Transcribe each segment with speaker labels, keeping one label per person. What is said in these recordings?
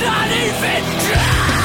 Speaker 1: not even try.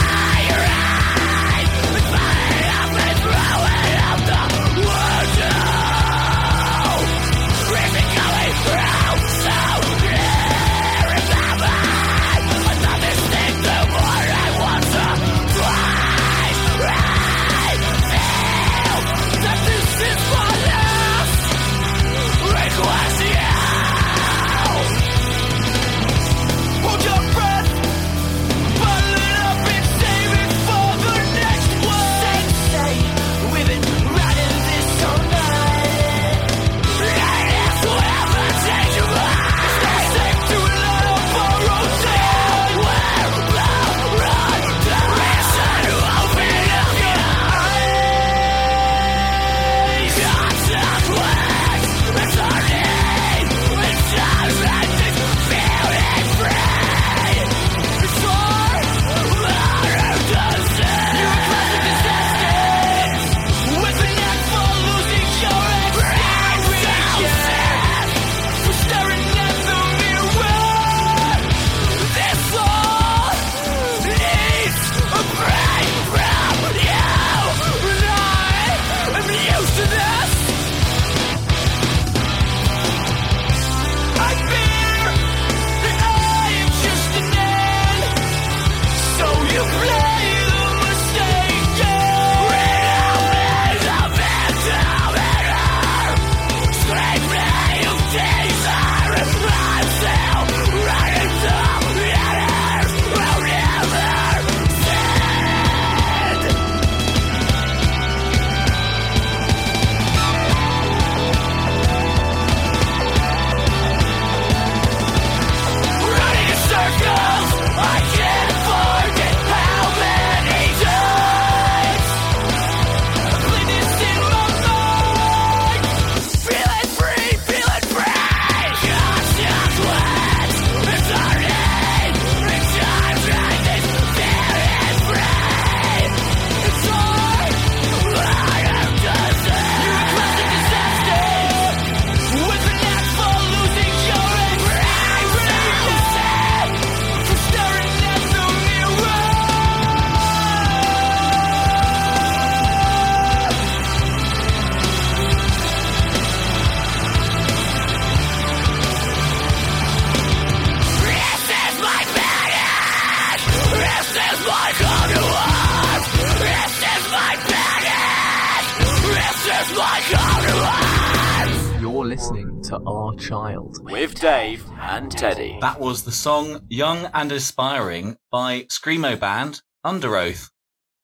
Speaker 1: That was the song Young and Aspiring by Screamo Band Underoath.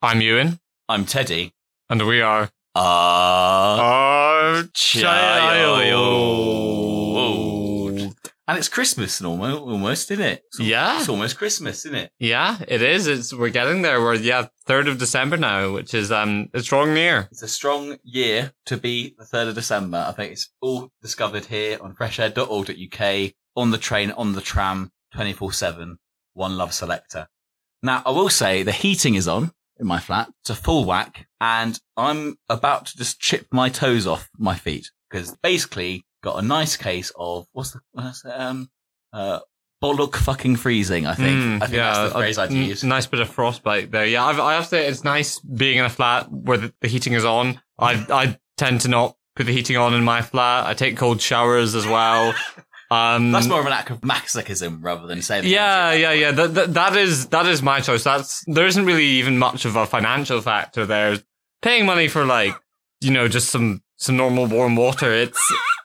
Speaker 2: I'm Ewan.
Speaker 1: I'm Teddy.
Speaker 2: And we are
Speaker 1: our
Speaker 2: child.
Speaker 1: And it's Christmas almost, almost, isn't it? It's,
Speaker 2: yeah.
Speaker 1: It's almost Christmas, isn't it?
Speaker 2: Yeah, it is. It's we're getting there. We're yeah, third of December now, which is um a strong year.
Speaker 1: It's a strong year to be the third of December. I think it's all discovered here on freshair.org.uk on the train, on the tram, 24 7, one love selector. Now, I will say the heating is on in my flat. It's a full whack and I'm about to just chip my toes off my feet because basically got a nice case of what's the, what's the um, uh, bollock fucking freezing, I think.
Speaker 2: Mm,
Speaker 1: I think
Speaker 2: yeah,
Speaker 1: that's the phrase I'd use.
Speaker 2: Nice bit of frostbite there. Yeah, I've, I have to say it's nice being in a flat where the, the heating is on. I, I tend to not put the heating on in my flat. I take cold showers as well. Um,
Speaker 1: That's more of an act of masochism rather than saying.
Speaker 2: Yeah, yeah, yeah. That, that that is that is my choice. That's there isn't really even much of a financial factor there. Paying money for like you know just some some normal warm water. It's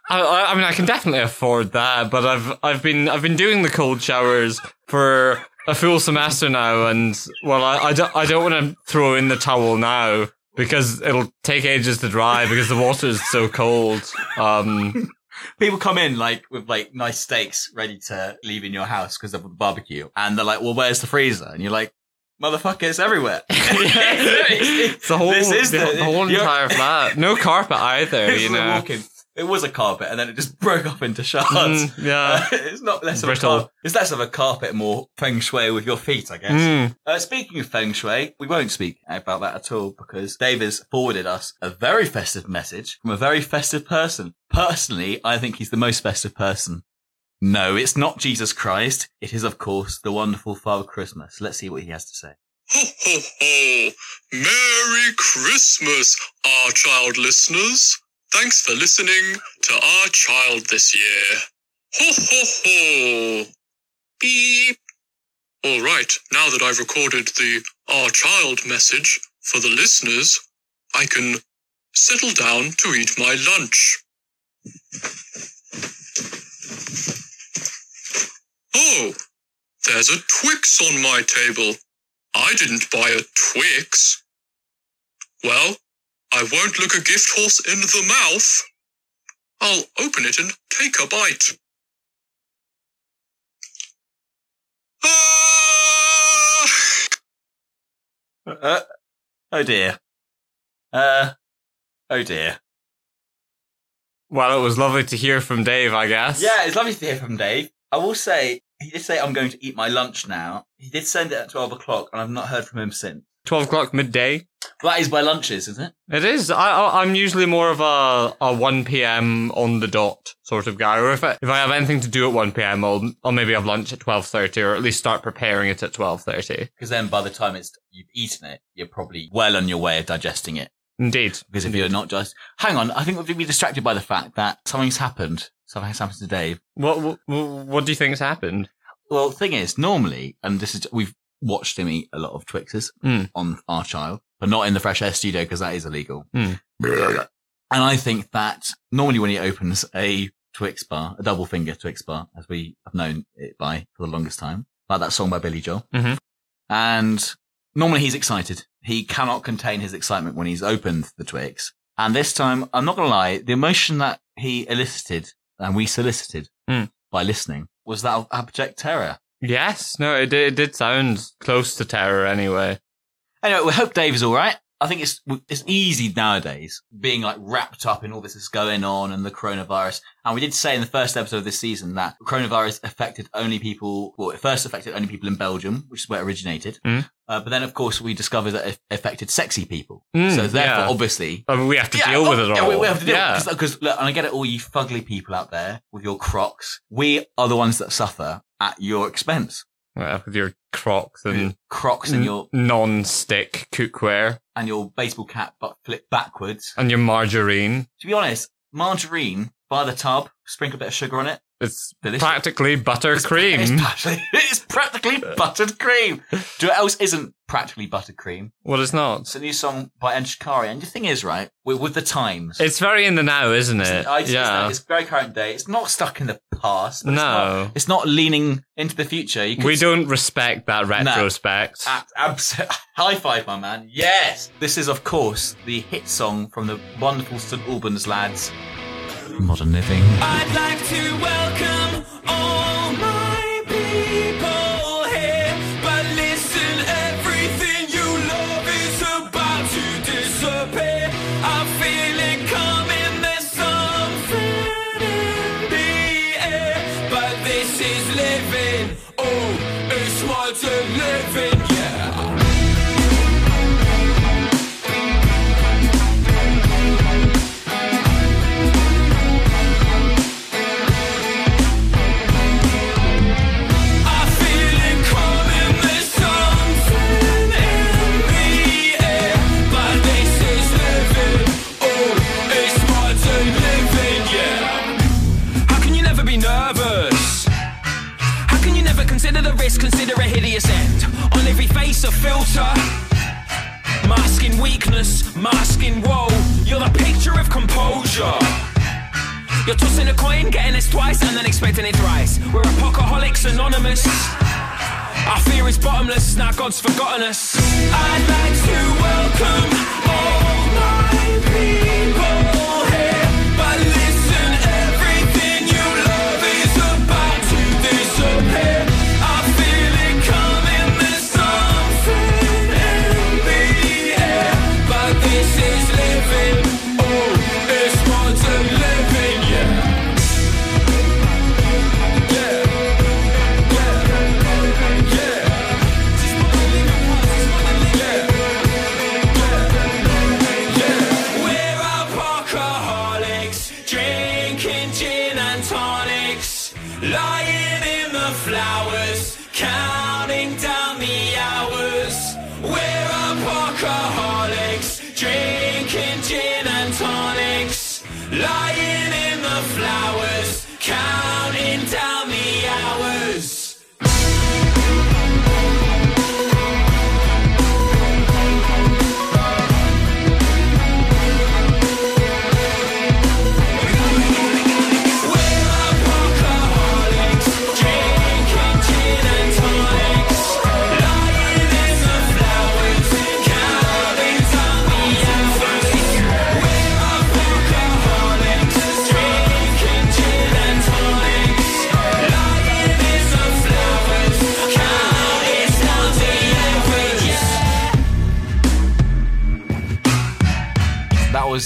Speaker 2: I, I mean I can definitely afford that, but I've I've been I've been doing the cold showers for a full semester now, and well I I don't, I don't want to throw in the towel now because it'll take ages to dry because the water is so cold. Um,
Speaker 1: people come in like with like nice steaks ready to leave in your house because of the barbecue, and they're like, "Well, where's the freezer?" And you're like, "Motherfucker, it's everywhere."
Speaker 2: it's the whole,
Speaker 1: This is
Speaker 2: the,
Speaker 1: the-
Speaker 2: the whole entire flat. No carpet either, you know.
Speaker 1: walking. It was a carpet, and then it just broke up into shards.
Speaker 2: Mm, yeah.
Speaker 1: Uh, it's not less of a
Speaker 2: Brittle.
Speaker 1: carpet. It's less of a carpet, more feng shui with your feet, I guess.
Speaker 2: Mm.
Speaker 1: Uh, speaking of feng shui, we won't speak about that at all because Dave has forwarded us a very festive message from a very festive person. Personally, I think he's the most festive person No, it's not Jesus Christ. It is, of course, the wonderful Father Christmas. Let's see what he has to say.
Speaker 3: Ho, ho, ho. Merry Christmas, our child listeners. Thanks for listening to Our Child this year. Ho, ho, ho. Beep. All right, now that I've recorded the Our Child message for the listeners, I can settle down to eat my lunch. Oh, there's a Twix on my table. I didn't buy a Twix. Well, I won't look a gift horse in the mouth. I'll open it and take a bite. Ah!
Speaker 1: Uh, oh dear. Uh, oh dear.
Speaker 2: Well, it was lovely to hear from Dave, I guess.
Speaker 1: Yeah, it's lovely to hear from Dave. I will say, he did say I'm going to eat my lunch now. He did send it at 12 o'clock and I've not heard from him since.
Speaker 2: 12 o'clock midday.
Speaker 1: That is by lunches, isn't it?
Speaker 2: It is. I, I'm usually more of a, a 1 p.m. on the dot sort of guy. Or if I, if I have anything to do at 1 p.m., I'll, I'll maybe have lunch at 12.30 or at least start preparing it at 12.30.
Speaker 1: Because then by the time it's you've eaten it, you're probably well on your way of digesting it.
Speaker 2: Indeed.
Speaker 1: Because if you're not just, hang on, I think we've been distracted by the fact that something's happened. Something's happened to Dave.
Speaker 2: What, what, what do you think's happened?
Speaker 1: Well, the thing is, normally, and this is, we've watched him eat a lot of Twixes
Speaker 2: Mm.
Speaker 1: on our child, but not in the Fresh Air studio because that is illegal.
Speaker 2: Mm.
Speaker 1: And I think that normally when he opens a Twix bar, a double finger Twix bar, as we have known it by for the longest time, like that song by Billy Joel.
Speaker 2: Mhm.
Speaker 1: And normally he's excited. He cannot contain his excitement when he's opened the Twix. And this time, I'm not going to lie, the emotion that he elicited and we solicited
Speaker 2: Mm.
Speaker 1: by listening was that of abject terror.
Speaker 2: Yes. No, it did, it did sound close to terror anyway.
Speaker 1: Anyway, we hope Dave is all right. I think it's it's easy nowadays being like wrapped up in all this that's going on and the coronavirus. And we did say in the first episode of this season that coronavirus affected only people. Well, it first affected only people in Belgium, which is where it originated.
Speaker 2: Mm.
Speaker 1: Uh, but then, of course, we discovered that it affected sexy people.
Speaker 2: Mm,
Speaker 1: so therefore,
Speaker 2: yeah.
Speaker 1: obviously.
Speaker 2: I mean, we have to
Speaker 1: Yeah,
Speaker 2: deal with
Speaker 1: oh,
Speaker 2: it all.
Speaker 1: Yeah, we, we have to deal
Speaker 2: yeah.
Speaker 1: because look, and I get it, all you fugly people out there with your Crocs. We are the ones that suffer at your expense.
Speaker 2: Well, with your Crocs and
Speaker 1: Your Crocs and your
Speaker 2: non-stick cookware
Speaker 1: and your baseball cap, but flip backwards.
Speaker 2: and your margarine.
Speaker 1: To be honest, margarine by the tub, sprinkle a bit of sugar on it.
Speaker 2: It's
Speaker 1: Delicious.
Speaker 2: practically
Speaker 1: It's
Speaker 2: buttercream.
Speaker 1: practically, it's practically buttered cream. Do what else isn't practically buttered cream?
Speaker 2: What is not?
Speaker 1: It's a new song by En Shikari. And the thing is, right, with, with the times.
Speaker 2: It's very in the now, isn't it?
Speaker 1: I- it's,
Speaker 2: yeah.
Speaker 1: it's very current day. It's not stuck in the past. It's
Speaker 2: No.
Speaker 1: not, it's not leaning into the future.
Speaker 2: We don't respect that retrospect.
Speaker 1: Ab- abs- High five, my man. Yes! This is, of course, the hit song from the wonderful St Albans lads. Modern Living.
Speaker 4: I'd like to welcome all filter. Masking weakness, masking woe. You're the picture of composure. You're tossing a coin, getting this twice, and then expecting it thrice. We're apocalyptics anonymous. Our fear is bottomless, now God's forgotten us. I'd like to welcome all my people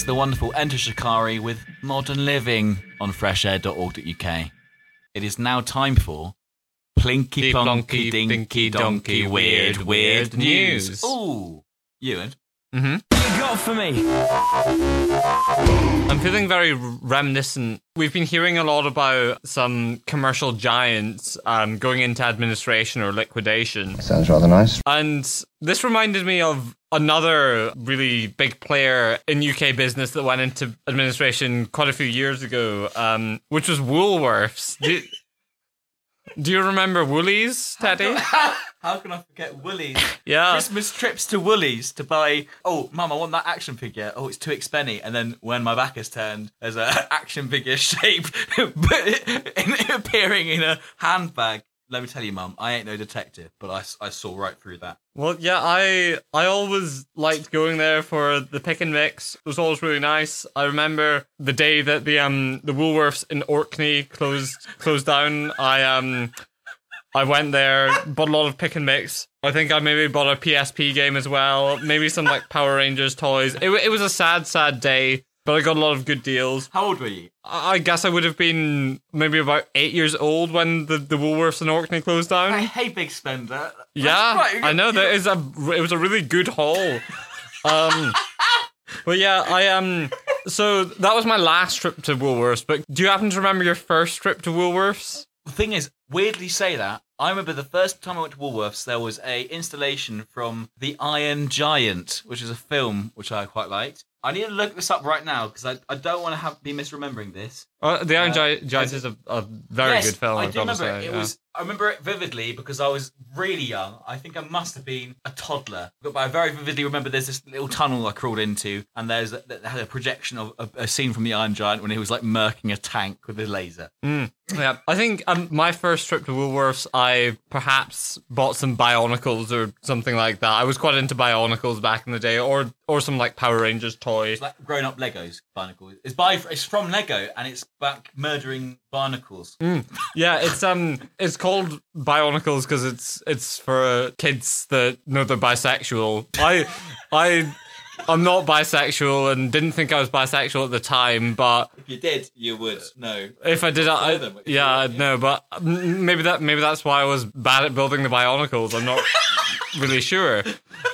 Speaker 4: the
Speaker 1: wonderful Enter Shikari with Modern Living on freshair.org.uk. It is now time for Plinky Plonky Dinky Donkey Weird Weird News. Ooh, Ewan.
Speaker 2: Mm-hmm.
Speaker 4: What you got for me?
Speaker 2: I'm feeling very reminiscent. We've been hearing a lot about some commercial giants um, going into administration or liquidation.
Speaker 5: Sounds rather nice.
Speaker 2: And this reminded me of another really big player in UK business that went into administration quite a few years ago, um, which was Woolworths. Do, you remember Woolies, Teddy?
Speaker 1: How can I forget Woolies?
Speaker 2: Yeah.
Speaker 1: Christmas trips to Woolies to buy. Oh, mum, I want that action figure. Oh, it's too expensive. And then when my back is turned, there's an action figure shape appearing in a handbag. Let me tell you, mum, I ain't no detective, but I, I saw right through that.
Speaker 2: Well, yeah, I I always liked going there for the pick and mix. It was always really nice. I remember the day that the um the Woolworths in Orkney closed closed down. I um I went there, bought a lot of pick and mix. I think I maybe bought a PSP game as well. Maybe some like Power Rangers toys. It it was a sad sad day, but I got a lot of good deals.
Speaker 1: How old were you?
Speaker 2: I I guess I would have been maybe about eight years old when the, the Woolworths in Orkney closed down.
Speaker 1: I hate big spender.
Speaker 2: Yeah,
Speaker 1: right.
Speaker 2: I know that is a it was a really good haul. Um, but yeah, I um. So that was my last trip to Woolworths. But do you happen to remember your first trip to Woolworths?
Speaker 1: The thing is, weirdly say that. I remember the first time I went to Woolworths, there was a installation from The Iron Giant, which is a film which I quite liked. I need to look this up right now because I, I don't want to have be misremembering this.
Speaker 2: Uh, the Iron
Speaker 1: Uh,
Speaker 2: Gi- Giant is a, a very
Speaker 1: yes,
Speaker 2: good film.
Speaker 1: I do remember it.
Speaker 2: say.
Speaker 1: It
Speaker 2: yeah.
Speaker 1: was. I remember it vividly because I was really young. I think I must have been a toddler, but I very vividly remember there's this little tunnel I crawled into, and there's that had a projection of a, a scene from the Iron Giant when he was like murking a tank with a laser.
Speaker 2: Yeah, I think um, my first trip to Woolworths, I perhaps bought some Bionicles or something like that. I was quite into Bionicles back in the day, or or some like Power Rangers toys.
Speaker 1: It's like grown up Legos barnacle. It's by it's from Lego and it's back murdering barnacles.
Speaker 2: Yeah, it's um, it's called Bionicles because it's it's for kids that know they're bisexual. I, I, I'm not bisexual and didn't think I was bisexual at the time, but
Speaker 1: If you did, you would know.
Speaker 2: if I did, I,
Speaker 1: if
Speaker 2: yeah, no, but maybe that maybe that's why I was bad at building the Bionicles. I'm not really sure.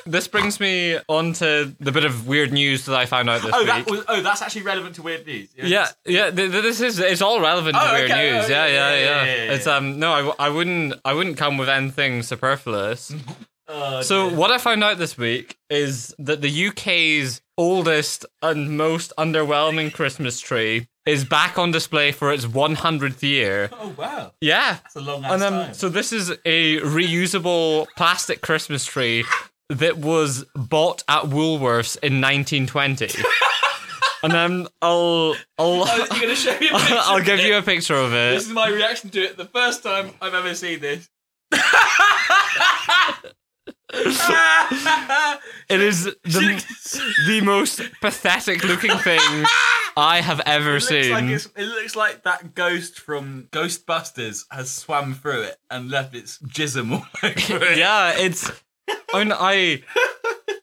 Speaker 2: This brings me on to the bit of weird news that I found out this
Speaker 1: Oh,
Speaker 2: week.
Speaker 1: that was oh, that's actually relevant to weird news.
Speaker 2: Yeah, yeah. Th- th- this is it's all relevant to
Speaker 1: Oh,
Speaker 2: weird
Speaker 1: okay.
Speaker 2: news.
Speaker 1: Oh,
Speaker 2: yeah,
Speaker 1: yeah,
Speaker 2: yeah,
Speaker 1: yeah,
Speaker 2: yeah,
Speaker 1: yeah, yeah,
Speaker 2: It's um no, I, w- I wouldn't I wouldn't come with anything superfluous.
Speaker 1: Oh,
Speaker 2: so what I found out this week is that the UK's oldest and most underwhelming Christmas tree is back on display for its 100th year.
Speaker 1: Oh wow,
Speaker 2: Yeah.
Speaker 1: that's a long
Speaker 2: And um,
Speaker 1: time.
Speaker 2: so this is a reusable plastic Christmas tree that was bought at Woolworths in 1920. and then I'll I'll
Speaker 1: Oh, you're gonna show me a picture.
Speaker 2: I'll give you a picture of it.
Speaker 1: This is my reaction to it. The first time I've ever seen this.
Speaker 2: It is the, the most pathetic looking thing I have ever
Speaker 1: It
Speaker 2: seen.
Speaker 1: like it looks like that ghost from Ghostbusters has swam through it and left its jism all over it.
Speaker 2: yeah, it's. I mean, I.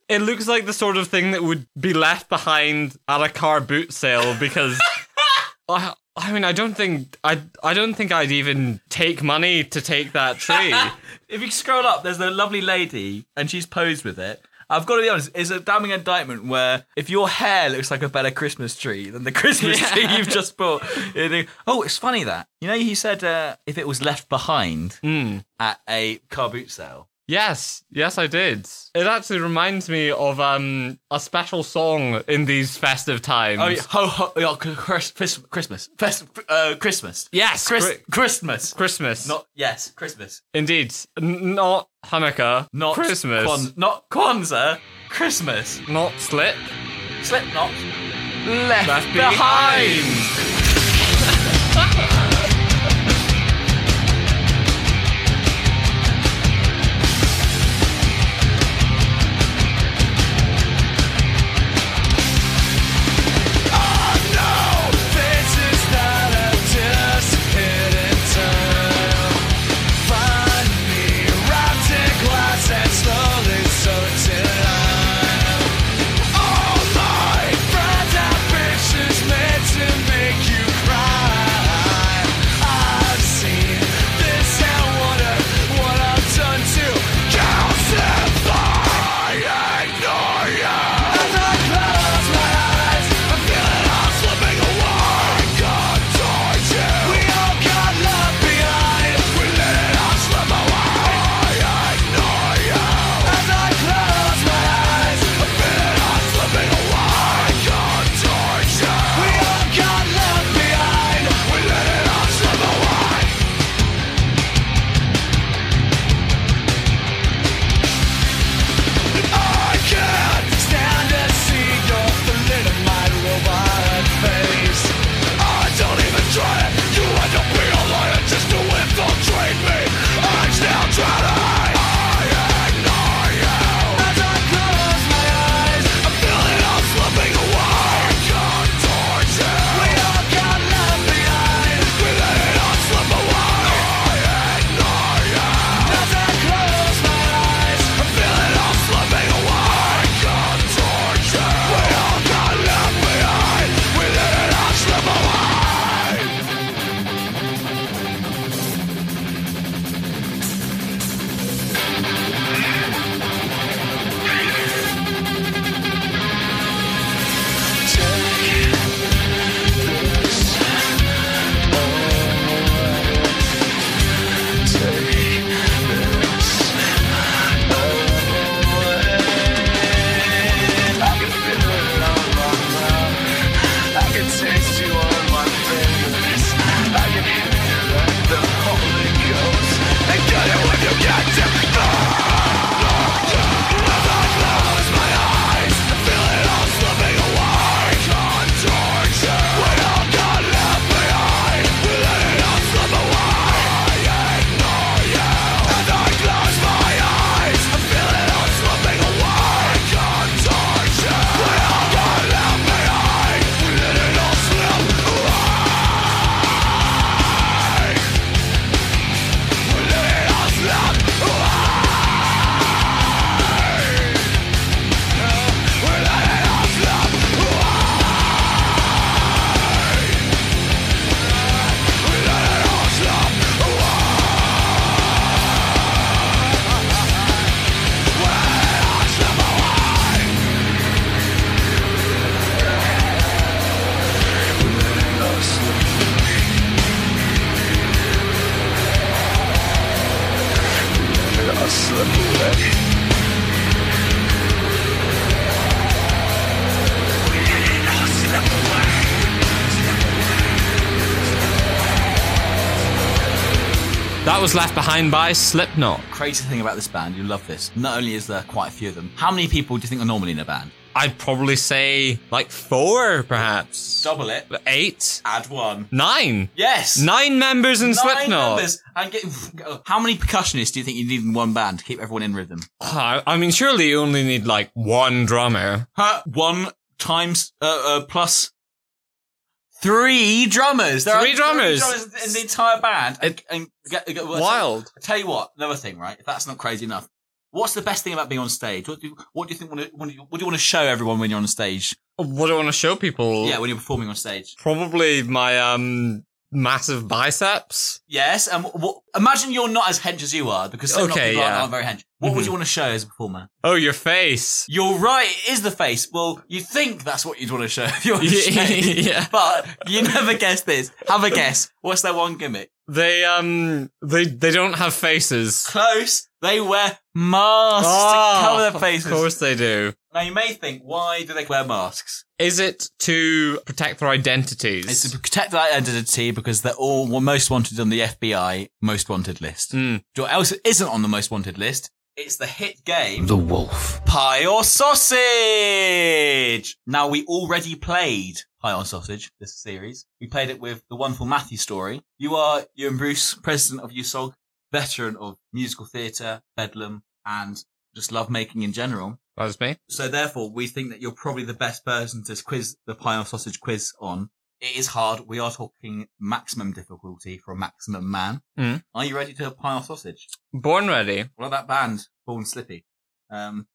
Speaker 2: It looks like the sort of thing that would be left behind at a car boot sale because. I, I mean, I don't think I. I don't think I'd even take money to take that tree.
Speaker 1: If you scroll up, there's a lovely lady and she's posed with it. I've got to be honest, it's a damning indictment where if your hair looks like a better Christmas tree than the Christmas tree you've just bought. oh, it's funny that. You know, he said uh, if it was left behind
Speaker 2: Hmm.
Speaker 1: at a car boot sale.
Speaker 2: Yes, yes, I did. It actually reminds me of um a special song in these festive times.
Speaker 6: Oh, yeah. ho, ho, yeah, Chris, Chris, Christmas. Fest, uh, Christmas.
Speaker 2: Yes,
Speaker 6: Chris,
Speaker 2: Chri-
Speaker 6: Christmas.
Speaker 2: Christmas.
Speaker 6: Not, yes, Christmas.
Speaker 2: indeed, N- not Hanukkah,
Speaker 6: Not
Speaker 2: Christmas,
Speaker 6: Kwan- not Kwanzaa. Christmas.
Speaker 2: not Slip.
Speaker 6: Slipknot.
Speaker 2: Left,
Speaker 6: Left
Speaker 2: behind.
Speaker 6: behind.
Speaker 2: That was left behind by Slipknot.
Speaker 6: Crazy thing about this band, you love this. Not only is there quite a few of them, how many people do you think are normally in a band?
Speaker 2: I'd probably say like four, perhaps
Speaker 6: Double it.
Speaker 2: eight,
Speaker 6: Add one.
Speaker 2: nine,
Speaker 6: Yes.
Speaker 2: nine members in
Speaker 6: Nine
Speaker 2: Slipknot.
Speaker 6: members. And get, how many percussionists do you think you need in one band to keep everyone in rhythm?
Speaker 2: I I mean, surely you only need like one drummer.
Speaker 6: Huh? One times uh, uh, plus three drummers. There
Speaker 2: Three
Speaker 6: are
Speaker 2: drummers.
Speaker 6: in the entire band. And, and get, get,
Speaker 2: Wild.
Speaker 6: I tell you what, another thing, right? If that's not crazy enough, what's the best thing about being on stage? What do you, what do you think? What do you, what do you want to show everyone when you're on stage?
Speaker 2: What do I want to show people?
Speaker 6: Yeah, when you're performing on stage.
Speaker 2: Probably my um massive biceps.
Speaker 6: Yes, and what
Speaker 1: Imagine you're not as hench as you are, because some
Speaker 2: Okay,
Speaker 1: people aren't,
Speaker 2: yeah.
Speaker 1: aren't very hench. What would
Speaker 2: Mhm.
Speaker 1: you want to show as a performer?
Speaker 2: Oh, your face.
Speaker 1: You're right, it is the face. Well, you think that's what you'd want to show if you're on stage.
Speaker 2: yeah.
Speaker 1: But you never guess this. Have a guess. What's their one gimmick?
Speaker 2: They um they they don't have faces.
Speaker 1: Close. They wear masks
Speaker 2: Ah,
Speaker 1: to cover their faces.
Speaker 2: Of course they do.
Speaker 1: Now you may think, why do they wear masks?
Speaker 2: Is it to protect their identities?
Speaker 1: It's to protect their identity because they're all well, most wanted on the FBI most wanted list.
Speaker 2: Mm.
Speaker 1: What else isn't on the most wanted list? It's the hit game
Speaker 5: The wolf.
Speaker 1: Pie or Sausage. Now we already played Pie or Sausage this series. We played it with the wonderful Matthew story. You are you and Bruce, president of EUSOG, veteran of musical theatre, Bedlam, and just love making in general.
Speaker 2: That was me.
Speaker 1: So therefore, we think that you're probably the best person to quiz the pie or sausage quiz on. It is hard. We are talking maximum difficulty for a maximum man.
Speaker 2: Mm.
Speaker 1: Are you ready to pie or sausage?
Speaker 2: Born ready.
Speaker 1: What about that band, Born Slippy? Um,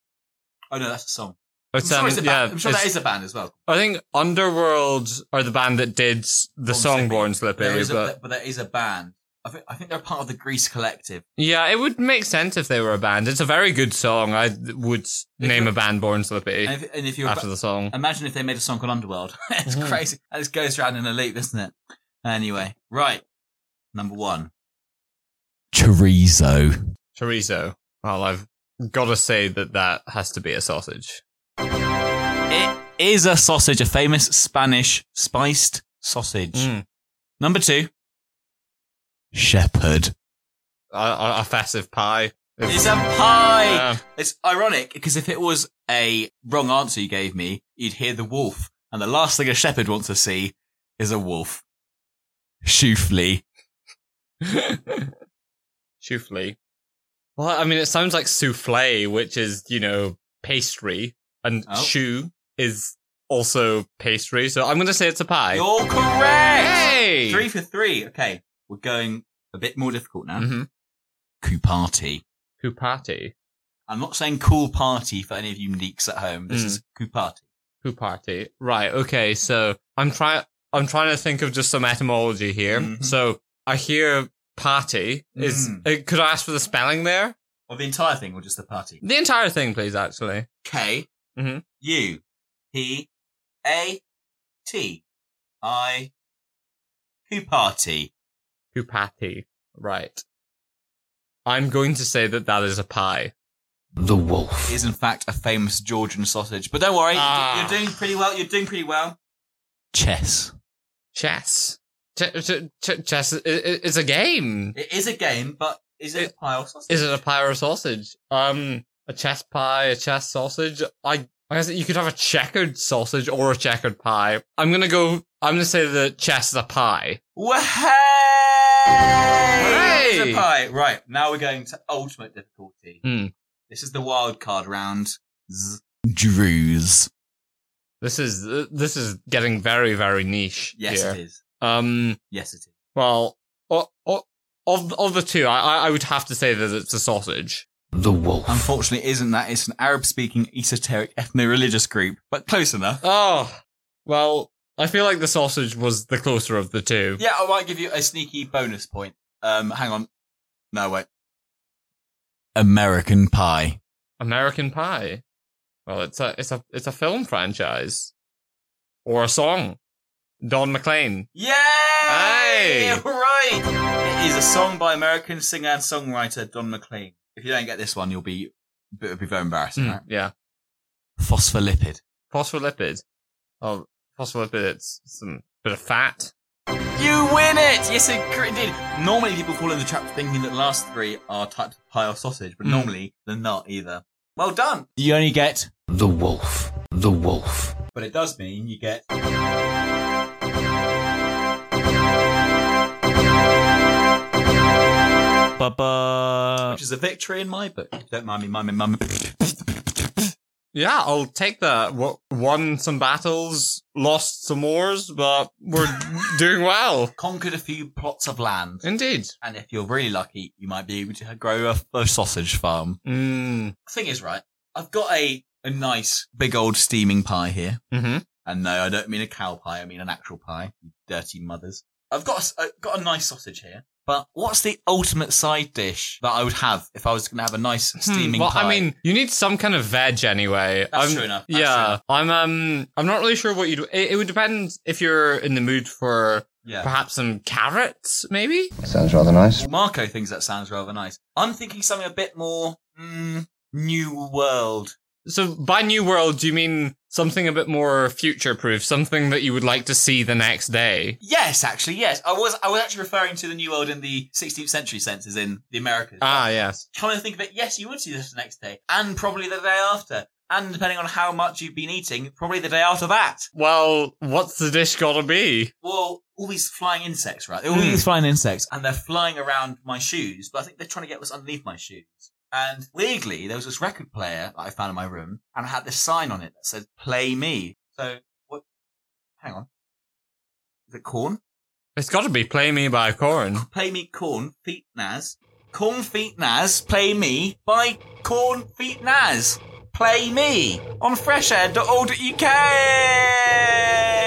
Speaker 1: oh no, that's a song. I'm, sure
Speaker 2: um,
Speaker 1: a
Speaker 2: yeah.
Speaker 1: I'm sure that is a band as well.
Speaker 2: I think Underworld are the band that did the
Speaker 1: Born
Speaker 2: song
Speaker 1: Slippy.
Speaker 2: Born Slippy,
Speaker 1: There is a,
Speaker 2: but
Speaker 1: but there is a band. I think, I think they're part of the Grease Collective.
Speaker 2: yeah, it would make sense if they were a band. It's a very good song. I would name a band Born Slippy
Speaker 1: And if, and if you're
Speaker 2: after
Speaker 1: ba-
Speaker 2: the song.
Speaker 1: imagine if they made a song called Underworld. it's
Speaker 2: Mhm.
Speaker 1: crazy. And it goes around in a loop, doesn't it? Anyway, right. Number one. Chorizo.
Speaker 2: Chorizo. Well, I've got to say that that has to be a sausage.
Speaker 1: It is a sausage, a famous Spanish spiced sausage.
Speaker 2: Mm.
Speaker 1: Number two, shepherd.
Speaker 2: A, a, a festive pie.
Speaker 1: It's a pie.
Speaker 2: Yeah.
Speaker 1: It's ironic because if it was a wrong answer you gave me, you'd hear the wolf, and the last thing a shepherd wants to see is a wolf. Shoofly.
Speaker 2: Souffle. Well, I mean, it sounds like souffle, which is, you know, pastry, and
Speaker 1: Oh.
Speaker 2: choux is also pastry. So I'm going to say it's a pie.
Speaker 1: You're correct.
Speaker 2: Hey!
Speaker 1: Three for three. Okay, we're going a bit more difficult now.
Speaker 2: Mm-hmm.
Speaker 1: Kupati.
Speaker 2: Kupati.
Speaker 1: I'm not saying cool party for any of you neeks at home. This
Speaker 2: Mm.
Speaker 1: is Kupati.
Speaker 2: Kupati. Right. Okay. So I'm trying. I'm trying to think of just some etymology here.
Speaker 1: Mhm.
Speaker 2: So I hear party is.
Speaker 1: Mm.
Speaker 2: uh, could I ask for the spelling there?
Speaker 1: Or the entire thing, or just the party?
Speaker 2: The entire thing, please. Actually.
Speaker 1: K
Speaker 2: Mhm.
Speaker 1: U P A T I.
Speaker 2: Kupati. Right. I'm going to say that that is a pie.
Speaker 5: The wolf.
Speaker 1: is in fact a famous Georgian sausage. But don't worry, you're-
Speaker 2: Ah.
Speaker 1: you're doing pretty well. You're doing pretty well. Chess.
Speaker 2: Chess. Ch- ch- ch- chess i- i- is a game.
Speaker 1: It is a game, but is it,
Speaker 2: It-
Speaker 1: a pie or sausage?
Speaker 2: Is it a pie or a sausage? Um, a chess pie, a chess sausage. I, I guess you could have a checkered sausage or a checkered pie. I'm gonna go. I'm gonna say that chess is a pie.
Speaker 1: Hooray! It's a pie. Right, now we're going to ultimate difficulty.
Speaker 2: Hmm.
Speaker 1: This is the wild card round. Z- Druze.
Speaker 2: This is uh, this is getting very very niche.
Speaker 1: Yes,
Speaker 2: here.
Speaker 1: it is.
Speaker 2: Um.
Speaker 1: Yes, it is.
Speaker 2: Well, o- o- of of the two, I I- I would have to say that it's a sausage.
Speaker 5: The wolf.
Speaker 1: Unfortunately, isn't that? It's an Arab-speaking, esoteric, ethno-religious group, but close enough.
Speaker 2: Oh, well, I feel like the sausage was the closer of the two.
Speaker 1: Yeah, I might give you a sneaky bonus point. Um, hang on. No, wait. American Pie.
Speaker 2: American Pie. Well, it's a it's a it's a film franchise or a song. Don McLean.
Speaker 1: Yay!
Speaker 2: Hey!
Speaker 1: Right! It is a song by American singer and songwriter Don McLean. If you don't get this one, you'll be, it'll be very embarrassing,
Speaker 2: Mm,
Speaker 1: right?
Speaker 2: yeah,
Speaker 1: Phospholipid.
Speaker 2: phospholipid. Oh, phospholipid. It's some bit of fat.
Speaker 1: You win it! Yes, it cr- did. Normally people fall in the trap thinking that the last three are type of pie or sausage, but
Speaker 2: Mm.
Speaker 1: normally they're not either. Well done! You only get,
Speaker 5: The wolf. The wolf.
Speaker 1: but it does mean you get which is a victory in my book. Don't mind me, mind me, mind me.
Speaker 2: Yeah, I'll take that. W- won some battles, lost some wars, but we're doing well.
Speaker 1: Conquered a few plots of land.
Speaker 2: Indeed.
Speaker 1: And if you're really lucky, you might be able to grow a, a sausage farm.
Speaker 2: Mm.
Speaker 1: Thing is, right, I've got a, a nice big old steaming pie here.
Speaker 2: Mm-hmm.
Speaker 1: And no, I don't mean a cow pie. I mean an actual pie. Dirty mothers. I've got a, I've got a nice sausage here. But what's the ultimate side dish that I would have if I was going to have a nice
Speaker 2: Hmm,
Speaker 1: steaming
Speaker 2: well,
Speaker 1: pie?
Speaker 2: I mean, you need some kind of veg anyway.
Speaker 1: That's
Speaker 2: I'm-
Speaker 1: true enough. That's
Speaker 2: yeah,
Speaker 1: true enough.
Speaker 2: I'm um, I'm not really sure what you'd. It, it would depend if you're in the mood for
Speaker 1: yeah.
Speaker 2: perhaps some carrots, maybe.
Speaker 7: Sounds rather nice.
Speaker 1: Marco thinks that sounds rather nice. I'm thinking something a bit more mm, new world.
Speaker 2: So by new world, do you mean something a bit more future proof, something that you would like to see the next day?
Speaker 1: Yes, actually, yes. I was I was actually referring to the new world in the 16th century sense, as in the Americas.
Speaker 2: Ah, yes.
Speaker 1: Come to think of it, yes, you would see this the next day, and probably the day after, and depending on how much you've been eating, probably the day after that.
Speaker 2: Well, what's the dish gotta be?
Speaker 1: Well, all these flying insects, right? All
Speaker 2: Hmm.
Speaker 1: these flying insects, and they're flying around my shoes, but I think they're trying to get what's underneath my shoes. And weirdly, there was this record player that I found in my room, and I had this sign on it that said "Play Me." So what? Hang on, is it corn?
Speaker 2: It's gotta be Play Me by Korn.
Speaker 1: Play Me Korn Feet Nas. Korn Feet Nas. Play Me by Korn Feet Nas. Play Me on freshair.org.uk.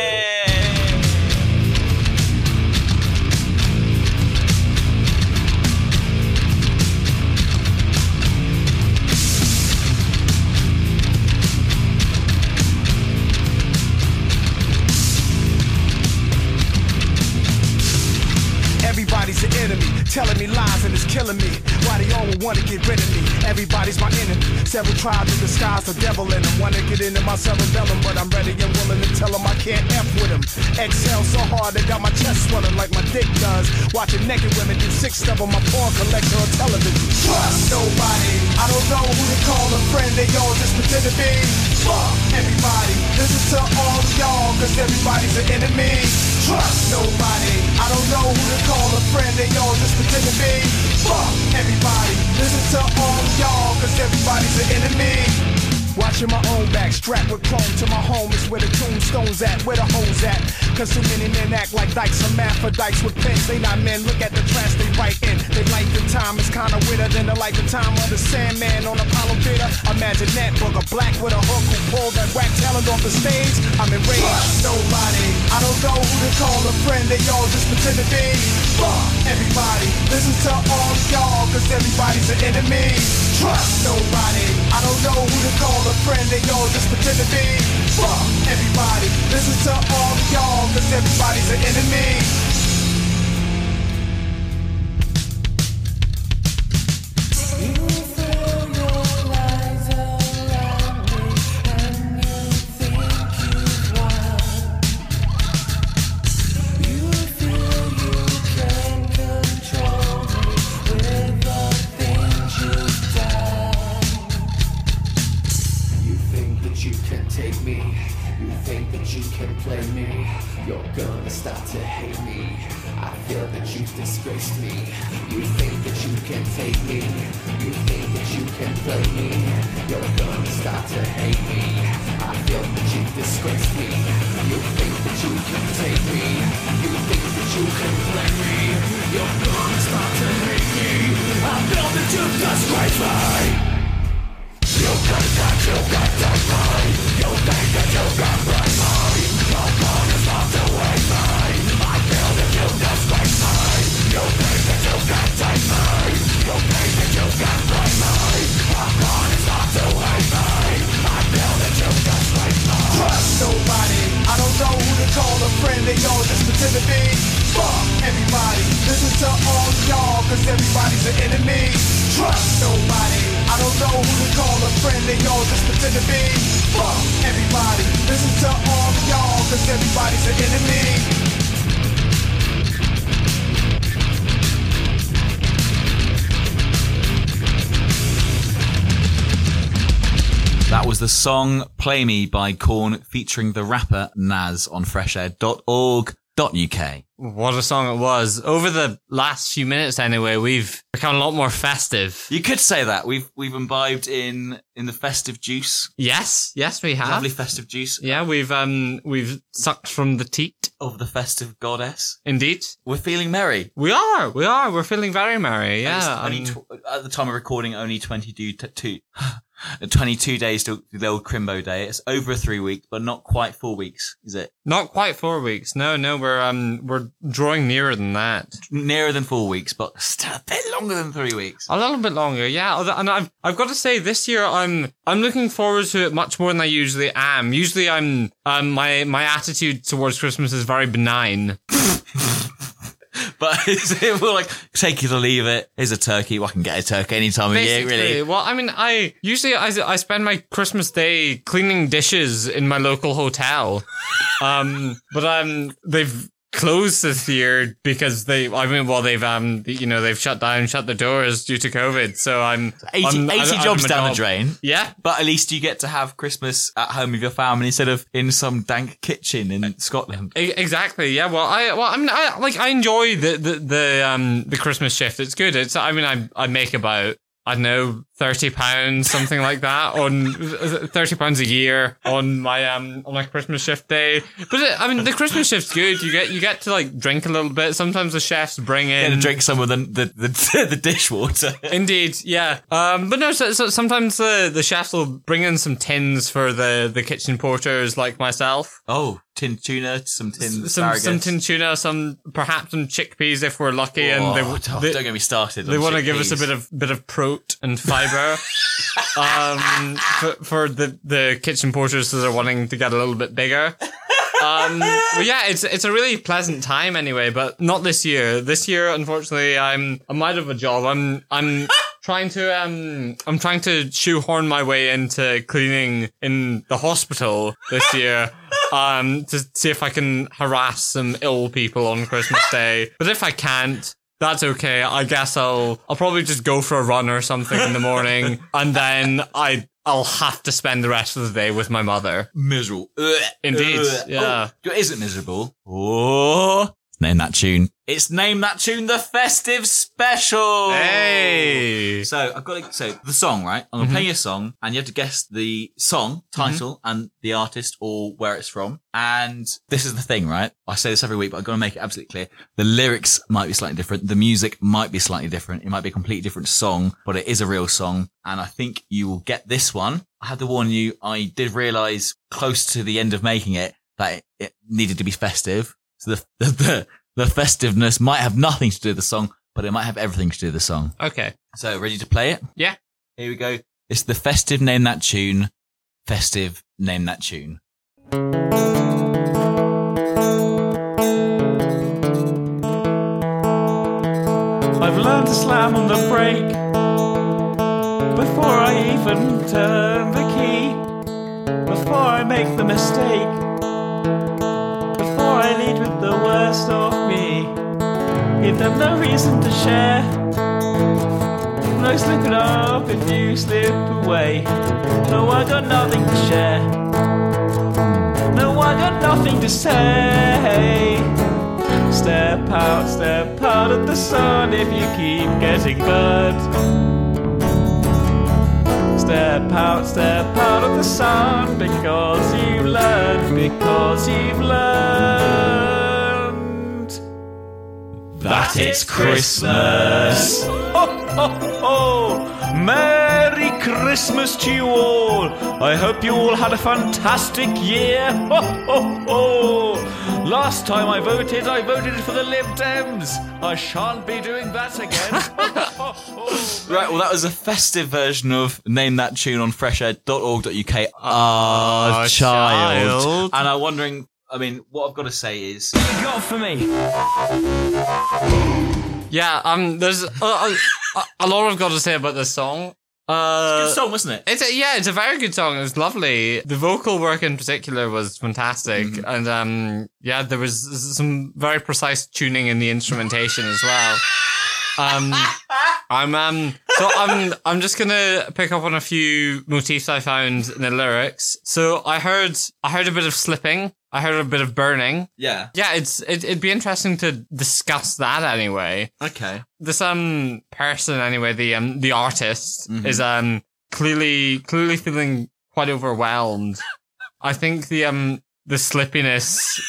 Speaker 8: telling me lies and it's killing me. Why they all want to get rid of me? Everybody's my enemy. Several tribes in disguise the devil in them. Want to get into my cerebellum, but I'm ready and willing to tell them I can't F with them. Exhale so hard they got my chest swelling like my dick does. Watching naked women do six of them, my porn collector on television. Trust nobody. I don't know who to call a friend. They all just pretend to be. Fuck everybody. Listen to all y'all, cause everybody's an enemy. Trust nobody. I don't know who to call a friend. They all just pretend to be. Fuck everybody. Listen to all y'all, cause everybody's an enemy. Watching my own back, strapped with chrome to my home is where the tombstone's at, where the hoes at. Cause too many men act like dykes, hermaphrodites with pens. They not men, look at the trash they write in. They life in time is kinda weirder than the life in time of the Sandman on Apollo Theater. Imagine that booger black with a hook who pulled that whack talent off the stage. I'm enraged. Trust nobody. I don't know who to call a friend, they all just pretend to be. Fuck everybody. Listen to all y'all, cause everybody's an enemy. Trust nobody. I don't know who to call a friend, they all just pretend to be. Fuck everybody. Listen to all y'all, cause everybody's an enemy.
Speaker 5: You? You're gonna start to hate me. I feel that you've disgraced
Speaker 8: they all just pretend to be. Fuck everybody. Listen to all y'all, cause everybody's an enemy. Trust nobody. I don't know who to call a friend, they all just pretend to be. Fuck everybody. Listen to all y'all, cause everybody's an enemy.
Speaker 1: That was the song Play Me by Korn featuring the rapper Nas on freshair.org.uk.
Speaker 2: What a song it was. Over the last few minutes, anyway, we've become a lot more festive.
Speaker 1: You could say that. We've we've imbibed in in the festive juice.
Speaker 2: Yes, yes, we have.
Speaker 1: Lovely festive juice
Speaker 2: Yeah, we've um we've sucked from the teat.
Speaker 1: of the festive goddess.
Speaker 2: Indeed,
Speaker 1: We're feeling merry.
Speaker 2: we are. We are. We're feeling very merry. Yeah.
Speaker 1: only
Speaker 2: um,
Speaker 1: tw- at the time of recording, only 22 t- two, 22 days to the old Crimbo Day. It's over three weeks, but not quite four weeks, is it?
Speaker 2: Not quite four weeks. No, no, we're um we're drawing nearer than that.
Speaker 1: Nearer than four weeks, but still a bit longer than three weeks.
Speaker 2: A little bit longer, yeah. And I've I've got to say, this year I'm I'm looking forward to it much more than I usually am. Usually, I'm um my my attitude towards Christmas is very benign.
Speaker 1: But will like take it or leave it. Here's a turkey. Well, I can get a turkey any time of year, really.
Speaker 2: well, I mean, I usually I, I spend my Christmas day cleaning dishes in my local hotel, um, but um, they've closed this year because they, I mean, well, they've um, you know, they've shut down, shut the doors due to COVID. So I'm
Speaker 1: 80,
Speaker 2: I'm-
Speaker 1: 80
Speaker 2: I-
Speaker 1: jobs
Speaker 2: I'm
Speaker 1: down the drain.
Speaker 2: Yeah,
Speaker 1: But at least you get to have Christmas at home with your family instead of in some dank kitchen in Scotland.
Speaker 2: Exactly. Yeah. Well, I well, I mean, I like I enjoy the the the um the Christmas shift. It's good. It's I mean, I I make about I don't know thirty pounds something like that on thirty pounds a year on my um on my Christmas shift day. But it, I mean, the Christmas shift's good. You get you get to like drink a little bit. Sometimes the chefs bring in
Speaker 1: And drink some of the the, the, the dishwater.
Speaker 2: Indeed, yeah. Um, but no, so, so sometimes the the chefs will bring in some tins for the the kitchen porters like myself.
Speaker 1: Oh, tin tuna, some tin
Speaker 2: some
Speaker 1: asparagus.
Speaker 2: some tin tuna, some perhaps some chickpeas if we're lucky, and they,
Speaker 1: Oh,
Speaker 2: they,
Speaker 1: don't get me started.
Speaker 2: they want to give us a bit of bit of prot and fiber. Um, for, for the the kitchen porters that are wanting to get a little bit bigger. Um, but yeah, it's it's a really pleasant time anyway, but not this year. This year, unfortunately, I'm I'm out of a job. I'm I'm trying to um I'm trying to shoehorn my way into cleaning in the hospital this year. Um, to see if I can harass some ill people on Christmas Day. But if I can't, that's okay. I guess I'll I'll probably just go for a run or something in the morning, and then I I'll have to spend the rest of the day with my mother.
Speaker 1: miserable.
Speaker 2: Indeed,
Speaker 1: Ugh.
Speaker 2: Oh, yeah.
Speaker 1: Oh, is it miserable? Oh, name that tune. It's name that tune the festive special.
Speaker 2: Hey,
Speaker 1: So I've got to, so the song, right? I'm gonna mm-hmm. play you a song, and you have to guess the song mm-hmm. title and the artist or where it's from. And this is the thing, right? I say this every week, but I've got to make it absolutely clear. The lyrics might be slightly different. The music might be slightly different. It might be a completely different song, but it is a real song. And I think you will get this one. I had to warn you. I did realize close to the end of making it that it, it needed to be festive. So the, the, the, the festiveness might have nothing to do with the song, but it might have everything to do with the song.
Speaker 2: okay,
Speaker 1: So ready to play it?
Speaker 2: Yeah.
Speaker 1: Here we go. It's the festive name that tune. Festive name that tune.
Speaker 7: I've learned to slam on the brake before I even turn the key, before I make the mistake, before I lead with the worst of me. Give them no reason to share. No slipping up if you slip away. No, I got nothing to share. No, I got nothing to say. Step out, step out of the sun if you keep getting burnt. Step out, step out of the sun because because you've learned that it's Christmas. Ho, ho, ho! Merry Christmas to you all. I hope you all had a fantastic year. Ho, ho, ho! Last time I voted, I voted for the Lib Dems. I shan't be doing that again.
Speaker 1: Right, well, that was a festive version of Name That Tune on freshair.org.uk. Ah,
Speaker 2: Ah,
Speaker 1: child.
Speaker 2: child.
Speaker 1: And I'm wondering, I mean, what I've got to say is,
Speaker 7: you got for me.
Speaker 2: yeah. Um, there's a, a, a lot I've got to say about this song. Uh,
Speaker 1: good song, wasn't it?
Speaker 2: It's a, yeah, it's a very good song. It was lovely. The vocal work in particular was fantastic, and um, yeah, there was some very precise tuning in the instrumentation as well. Um, I'm um, so I'm I'm just gonna pick up on a few motifs I found in the lyrics. So I heard I heard a bit of slipping. I heard a bit of burning.
Speaker 1: Yeah.
Speaker 2: Yeah, it's it, it'd be interesting to discuss that anyway
Speaker 1: Okay.
Speaker 2: this um person anyway the um the artist
Speaker 1: Mhm.
Speaker 2: is um clearly clearly feeling quite overwhelmed i think the um the slippiness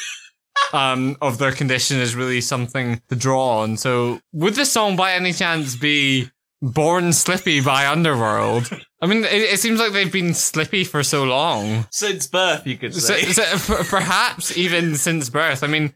Speaker 2: um of their condition is really something to draw on so would this song by any chance be born slippy by Underworld. I mean, it, it seems like they've been slippy for so long.
Speaker 1: Since birth, you could
Speaker 2: So,
Speaker 1: say.
Speaker 2: so p- perhaps even since birth. I mean,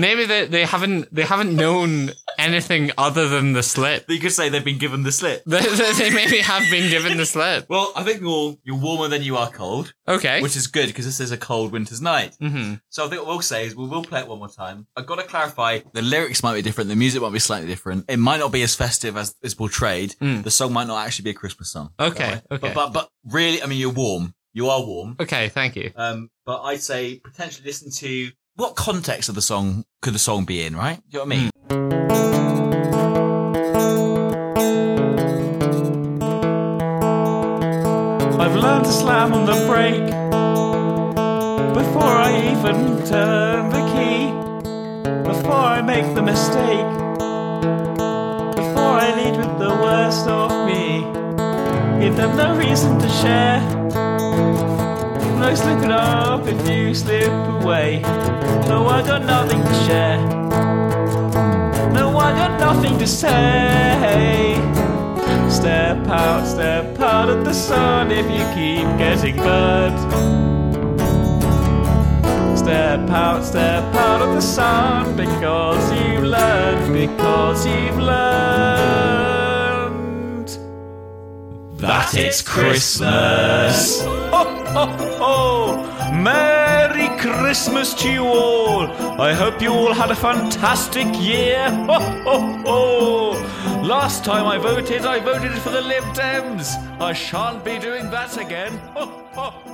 Speaker 2: maybe they, they haven't they haven't known anything other than the slip.
Speaker 1: you could say they've been given the slip.
Speaker 2: They, they they maybe have been given the slip.
Speaker 1: Well, I think you're you're warmer than you are cold,
Speaker 2: Okay.
Speaker 1: which is good because this is a cold winter's night.
Speaker 2: hmm
Speaker 1: So I think what we'll say is we will play it one more time. I've got to clarify the lyrics might be different, the music might be slightly different. It might not be as festive as is portrayed.
Speaker 2: Mm.
Speaker 1: The song might not actually be a Christmas song.
Speaker 2: Okay, okay.
Speaker 1: But, but but really, I mean, you're warm. You are warm.
Speaker 2: Okay. Thank you.
Speaker 1: Um, but I'd say potentially listen to what context of the song could the song be in, right? Do you know what I mean? Hmm.
Speaker 7: I've learned to slam on the brake before I even turn the key. Before I make the mistake. Before I lead with the worst of me. Give them no reason to share. No slipping up if you slip away. No, I got nothing to share. No, I got nothing to say. Step out, step out of the sun if you keep getting burned. Step out, step out of the sun because you've learned, because you've learned that it's Christmas. Ho, Merry Christmas to you all. I hope you all had a fantastic year. Ho, ho, ho! Last time I voted, I voted for the Lib Dems. I shan't be doing that again. Ho, ho, ho!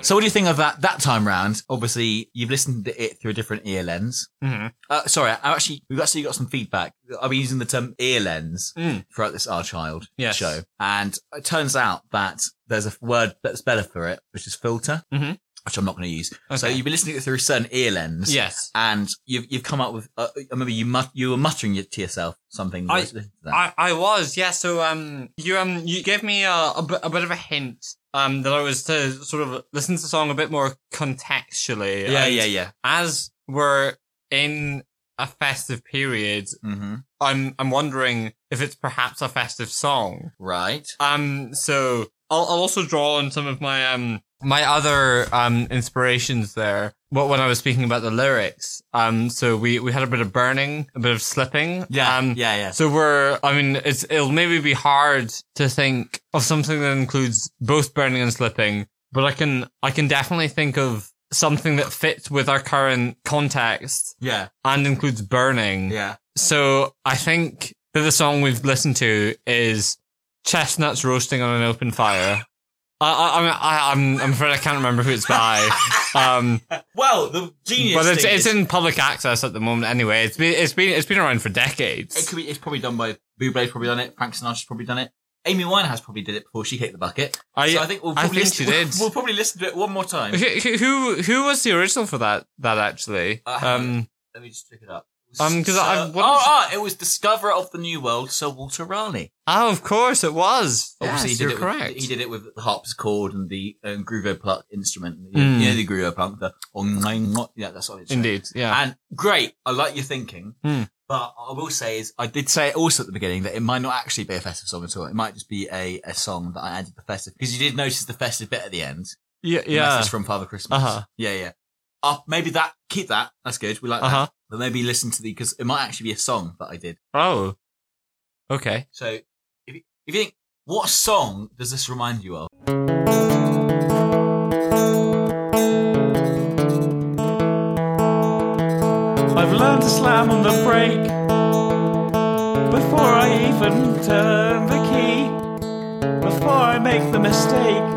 Speaker 1: So what do you think of that that time round? Obviously, you've listened to it through a different ear lens.
Speaker 2: hmm
Speaker 1: Uh, sorry, I actually we've actually got some feedback. I've been using the term ear lens
Speaker 2: Mm.
Speaker 1: throughout this Our Child
Speaker 2: Yes.
Speaker 1: show, and it turns out that there's a word that's better for it, which is filter,
Speaker 2: Mhm.
Speaker 1: Which I'm not going to use. So you've been listening through a certain ear lens,
Speaker 2: Yes.
Speaker 1: and you've you've come up with. Uh, I remember you mut- you were muttering it to yourself something.
Speaker 2: I-
Speaker 1: to that.
Speaker 2: I, I was, yeah. So um, you um, you gave me a, a, bit, of a hint um that I was to sort of listen to the song a bit more contextually.
Speaker 1: yeah,
Speaker 2: And
Speaker 1: yeah, yeah.
Speaker 2: As we're in a festive period,
Speaker 1: hmm
Speaker 2: I'm I'm wondering if it's perhaps a festive song.
Speaker 1: Right.
Speaker 2: Um, so I'll, I'll also draw on some of my um my other um inspirations there. What when I was speaking about the lyrics. Um, so we we had a bit of burning, a bit of slipping.
Speaker 1: Yeah,
Speaker 2: Um,
Speaker 1: yeah, yeah.
Speaker 2: so we're, I mean, it's, it'll maybe be hard to think of something that includes both burning and slipping, but I can, I can definitely think of something that fits with our current context
Speaker 1: Yeah,
Speaker 2: and includes burning.
Speaker 1: yeah.
Speaker 2: So I think that the song we've listened to is Chestnuts Roasting on an Open Fire. I, I, I, I, I'm, I'm afraid I can't remember who it's by. Um,
Speaker 1: Well, the genius
Speaker 2: but it's, it's
Speaker 1: is-
Speaker 2: in public access at the moment anyway. It's been, it's been, it's been around for decades.
Speaker 1: It could be. It's probably done by Bublé's probably done it. Frank Sinatra's probably done it. Amy Winehouse probably did it before she kicked the bucket.
Speaker 2: I-
Speaker 1: so I think we'll
Speaker 2: I
Speaker 1: probably
Speaker 2: think she
Speaker 1: listen,
Speaker 2: did.
Speaker 1: We'll, probably listen to it one more time.
Speaker 2: Who, who who was the original for that? That actually,
Speaker 1: I haven't-
Speaker 2: um,
Speaker 1: Let me just check it up.
Speaker 2: Um, 'cause
Speaker 1: Sir-
Speaker 2: I- what
Speaker 1: oh, oh, it was Discoverer of the New World, Sir Walter Raleigh.
Speaker 2: oh, of course it was.
Speaker 1: Obviously,
Speaker 2: yes,
Speaker 1: he did
Speaker 2: you're
Speaker 1: it
Speaker 2: correct.
Speaker 1: With, he did it with the harpsichord and the um, gruvopluck instrument. The,
Speaker 2: Mm.
Speaker 1: You know the gruvopluck, the oh, yeah, that's what it's.
Speaker 2: Indeed, yeah.
Speaker 1: And great, I like your thinking.
Speaker 2: Hmm.
Speaker 1: But I will say is, I did say also at the beginning that it might not actually be a festive song at all. It might just be a, a song that I added the festive because you did notice the festive bit at the end.
Speaker 2: yeah,
Speaker 1: The
Speaker 2: yeah.
Speaker 1: message from Father Christmas.
Speaker 2: Uh-huh.
Speaker 1: Yeah, yeah. Uh, maybe that, keep that. That's good. We like
Speaker 2: Uh huh.
Speaker 1: that. But maybe listen to the, because it might actually be a song that I did.
Speaker 2: Oh, okay.
Speaker 1: So if you, if you think, what song does this remind you of?
Speaker 7: I've learned to slam on the brake before I even turn the key. Before I make the mistake.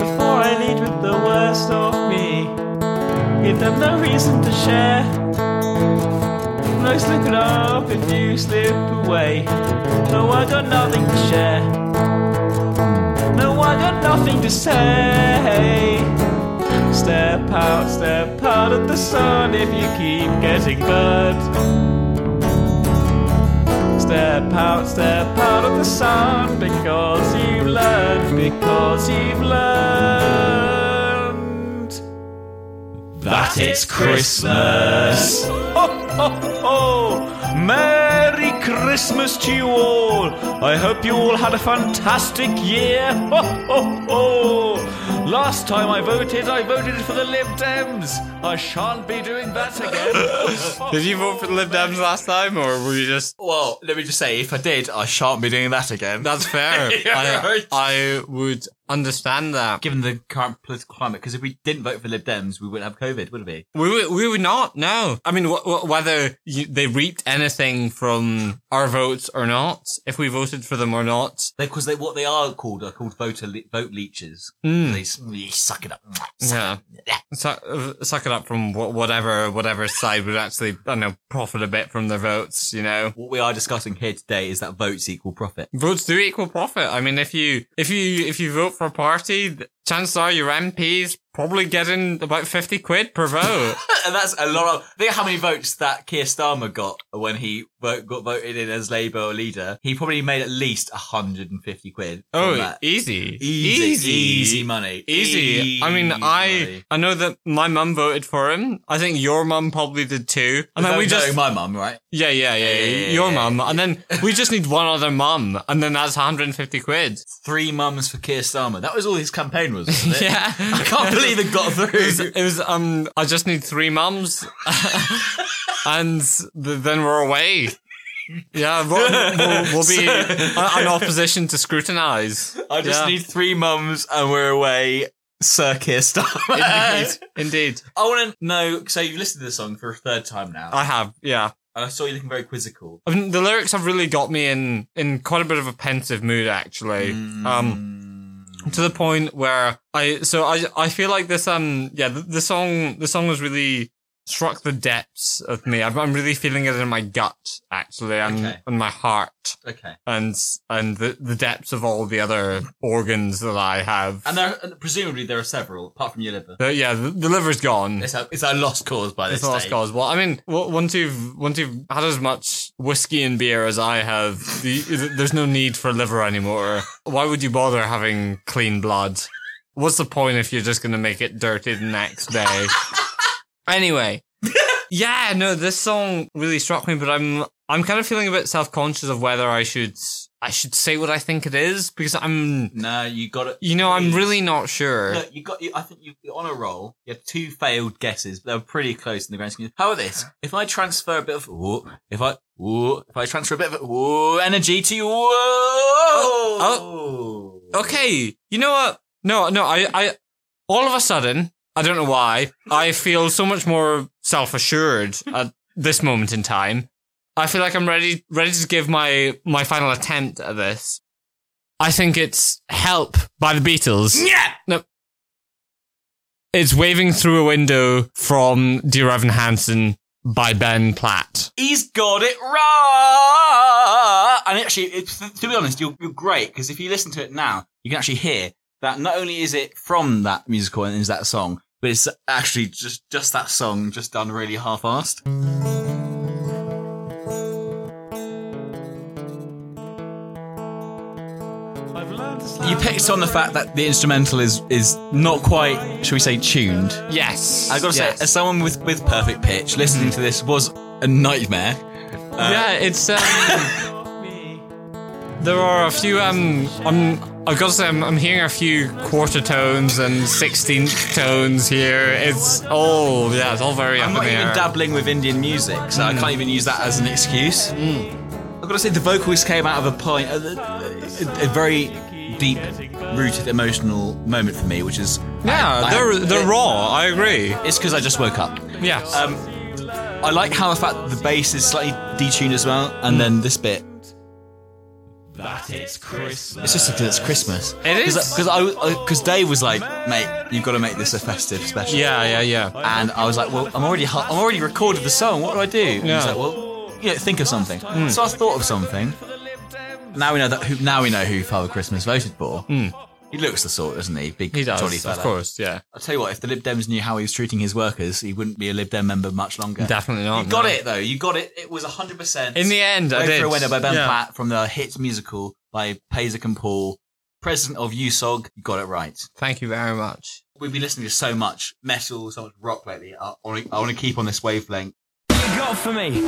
Speaker 7: Before I lead with the worst of me. Give them no reason to share. No slipping up if you slip away. No, I got nothing to share. No, I got nothing to say. Step out, step out of the sun if you keep getting burned. Step out, step out of the sun because you've learned, because you've learned that it's Christmas. Ho, ho, ho! Merry Merry Christmas to you all. I hope you all had a fantastic year. Ho, ho, ho. Last time I voted, I voted for the Lib Dems. I shan't be doing that again.
Speaker 2: Did you vote for the Lib Dems last time, or were you just?
Speaker 1: Well, let me just say, if I did, I shan't be doing that again.
Speaker 2: That's fair.
Speaker 1: Yeah,
Speaker 2: I,
Speaker 1: right.
Speaker 2: I would understand that.
Speaker 1: Given the current political climate, because if we didn't vote for Lib Dems, we wouldn't have COVID, would we?
Speaker 2: We would, we would not. No, I mean, w- w- whether you, they reaped anything from our votes or not, if we voted for them or not.
Speaker 1: Because they, what they are called are called voter le- vote leeches.
Speaker 2: Mm.
Speaker 1: They s- you suck it up.
Speaker 2: Yeah. Suck, uh, suck it up from wh- whatever whatever side would actually, I don't know, profit a bit from their votes. You know,
Speaker 1: What we are discussing here today is that votes equal profit.
Speaker 2: votes do equal profit. I mean, if you if you if you vote for party, chances are your MPs probably getting about fifty quid per vote.
Speaker 1: and that's a lot of. Think how many votes that Keir Starmer got when he vote, got voted in as Labour leader. He probably made at least 150 quid.
Speaker 2: oh,
Speaker 1: that.
Speaker 2: easy,
Speaker 1: easy, easy money,
Speaker 2: Easy. I mean, I
Speaker 1: money.
Speaker 2: I know that my mum voted for him. I think your mum probably did too. And then we just
Speaker 1: my mum, right?
Speaker 2: yeah, yeah, yeah,
Speaker 1: Yeah, yeah,
Speaker 2: your
Speaker 1: yeah,
Speaker 2: mum, and then we just need one other mum, and then that's 150 quid.
Speaker 1: Three mums for Keir Starmer. That was all his campaign was. Wasn't it?
Speaker 2: Yeah,
Speaker 1: I can't believe it got
Speaker 2: It was,
Speaker 1: through.
Speaker 2: it was um. I just need three mums, and th- then we're away. Yeah, we'll, we'll, we'll be an opposition to scrutinize.
Speaker 1: I just
Speaker 2: Yeah.
Speaker 1: need three mums and we're away. Sir Keir Starmer.
Speaker 2: Indeed, indeed.
Speaker 1: I want to know. So you've listened to the song for a third time now,
Speaker 2: I have, yeah.
Speaker 1: and I saw you looking very quizzical.
Speaker 2: I mean, the lyrics have really got me in in quite a bit of a pensive mood, actually. Um, to the point where I so I I feel like this um yeah the, the song the song was really struck the depths of me. I'm, I'm really feeling it in my gut actually and
Speaker 1: Okay.
Speaker 2: and my heart
Speaker 1: okay.
Speaker 2: and and the the depths of all the other organs that I have.
Speaker 1: And there, and presumably there are several, apart from your liver.
Speaker 2: The- yeah, the, the liver's gone.
Speaker 1: It's a, it's a lost cause by this
Speaker 2: It's a lost cause. Well, I mean, once you've once you've had as much whiskey and beer as I have, the, there's no need for liver anymore. Why would you bother having clean blood? What's the point if you're just gonna make it dirty the next day? anyway, yeah, no, this song really struck me, but I'm I'm kind of feeling a bit self conscious of whether I should I should say what I think it is because I'm
Speaker 1: No, you got it.
Speaker 2: you know I'm really not sure.
Speaker 1: Look, you got. You, I think you, you're on a roll. You have two failed guesses, but they were pretty close in the grand scheme. How about this? If I transfer a bit of, ooh, if I, ooh, if I transfer a bit of ooh, energy to you, oh, oh,
Speaker 2: Okay, you know what? No, no, I, I, all of a sudden, I don't know why, I feel so much more self-assured at this moment in time. I feel like I'm ready, ready to give my, my final attempt at this. I think it's Help by the Beatles.
Speaker 1: Yeah.
Speaker 2: No. It's Waving Through a Window from Dear Evan Hansen by Ben Platt.
Speaker 1: He's got it right. And actually, it's, to be honest, you're, you're great because if you listen to it now, you can actually hear that not only is it from that musical and is that song, but it's actually just just that song just done really half-assed.
Speaker 7: I've learned to slam
Speaker 1: You picked on the fact that the instrumental is is not quite, shall we say, tuned.
Speaker 2: Yes.
Speaker 1: I gotta
Speaker 2: yes.
Speaker 1: say, as someone with with perfect pitch, listening to this was a nightmare.
Speaker 2: yeah, it's um. there are a few um. I'm. I've got to say, I'm, I'm hearing a few quarter tones and sixteenth tones here. It's all yeah, it's all very
Speaker 1: I'm
Speaker 2: up
Speaker 1: not
Speaker 2: in the
Speaker 1: even
Speaker 2: air.
Speaker 1: dabbling with Indian music, so I hmm. can't even use that as an excuse. Hmm. I've got to say, the vocals came out of a point, a, a, a very deep rooted emotional moment for me, which is
Speaker 2: yeah,
Speaker 1: I- I-
Speaker 2: they're they're raw. I agree.
Speaker 1: It's because I just woke up.
Speaker 2: Yes.
Speaker 1: Um, I like how the fact the bass is slightly detuned as well, and hmm. then this bit.
Speaker 7: That it's Christmas.
Speaker 1: It's just because it's Christmas.
Speaker 2: It is.
Speaker 1: because I because Dave was like, mate, you've got to make this a festive special.
Speaker 2: yeah, yeah, yeah.
Speaker 1: And I was like, well, I'm already hu- I'm already recorded the song. What do I do? And
Speaker 2: Yeah.
Speaker 1: He's like, well, you know, think of something. Hmm. So I thought of something. Now we know that. Who, now we know who Father Christmas voted for. Hmm. He looks the sort, doesn't he? Big
Speaker 2: He does,
Speaker 1: jolly
Speaker 2: of course. Yeah,
Speaker 1: I'll tell you what. If the Lib Dems knew how he was treating his workers, he wouldn't be a Lib Dem member much longer.
Speaker 2: definitely not.
Speaker 1: You got
Speaker 2: no.
Speaker 1: it though. You got it. It was hundred percent.
Speaker 2: In the end, I did.
Speaker 1: for a Window by Ben
Speaker 2: Yeah.
Speaker 1: Platt from the hit musical by Pasek and Paul, president of EUSOG. You got it right.
Speaker 2: Thank you very much.
Speaker 1: We've been listening to so much metal, so much rock lately. I I want to keep on this wavelength.
Speaker 7: You got for me?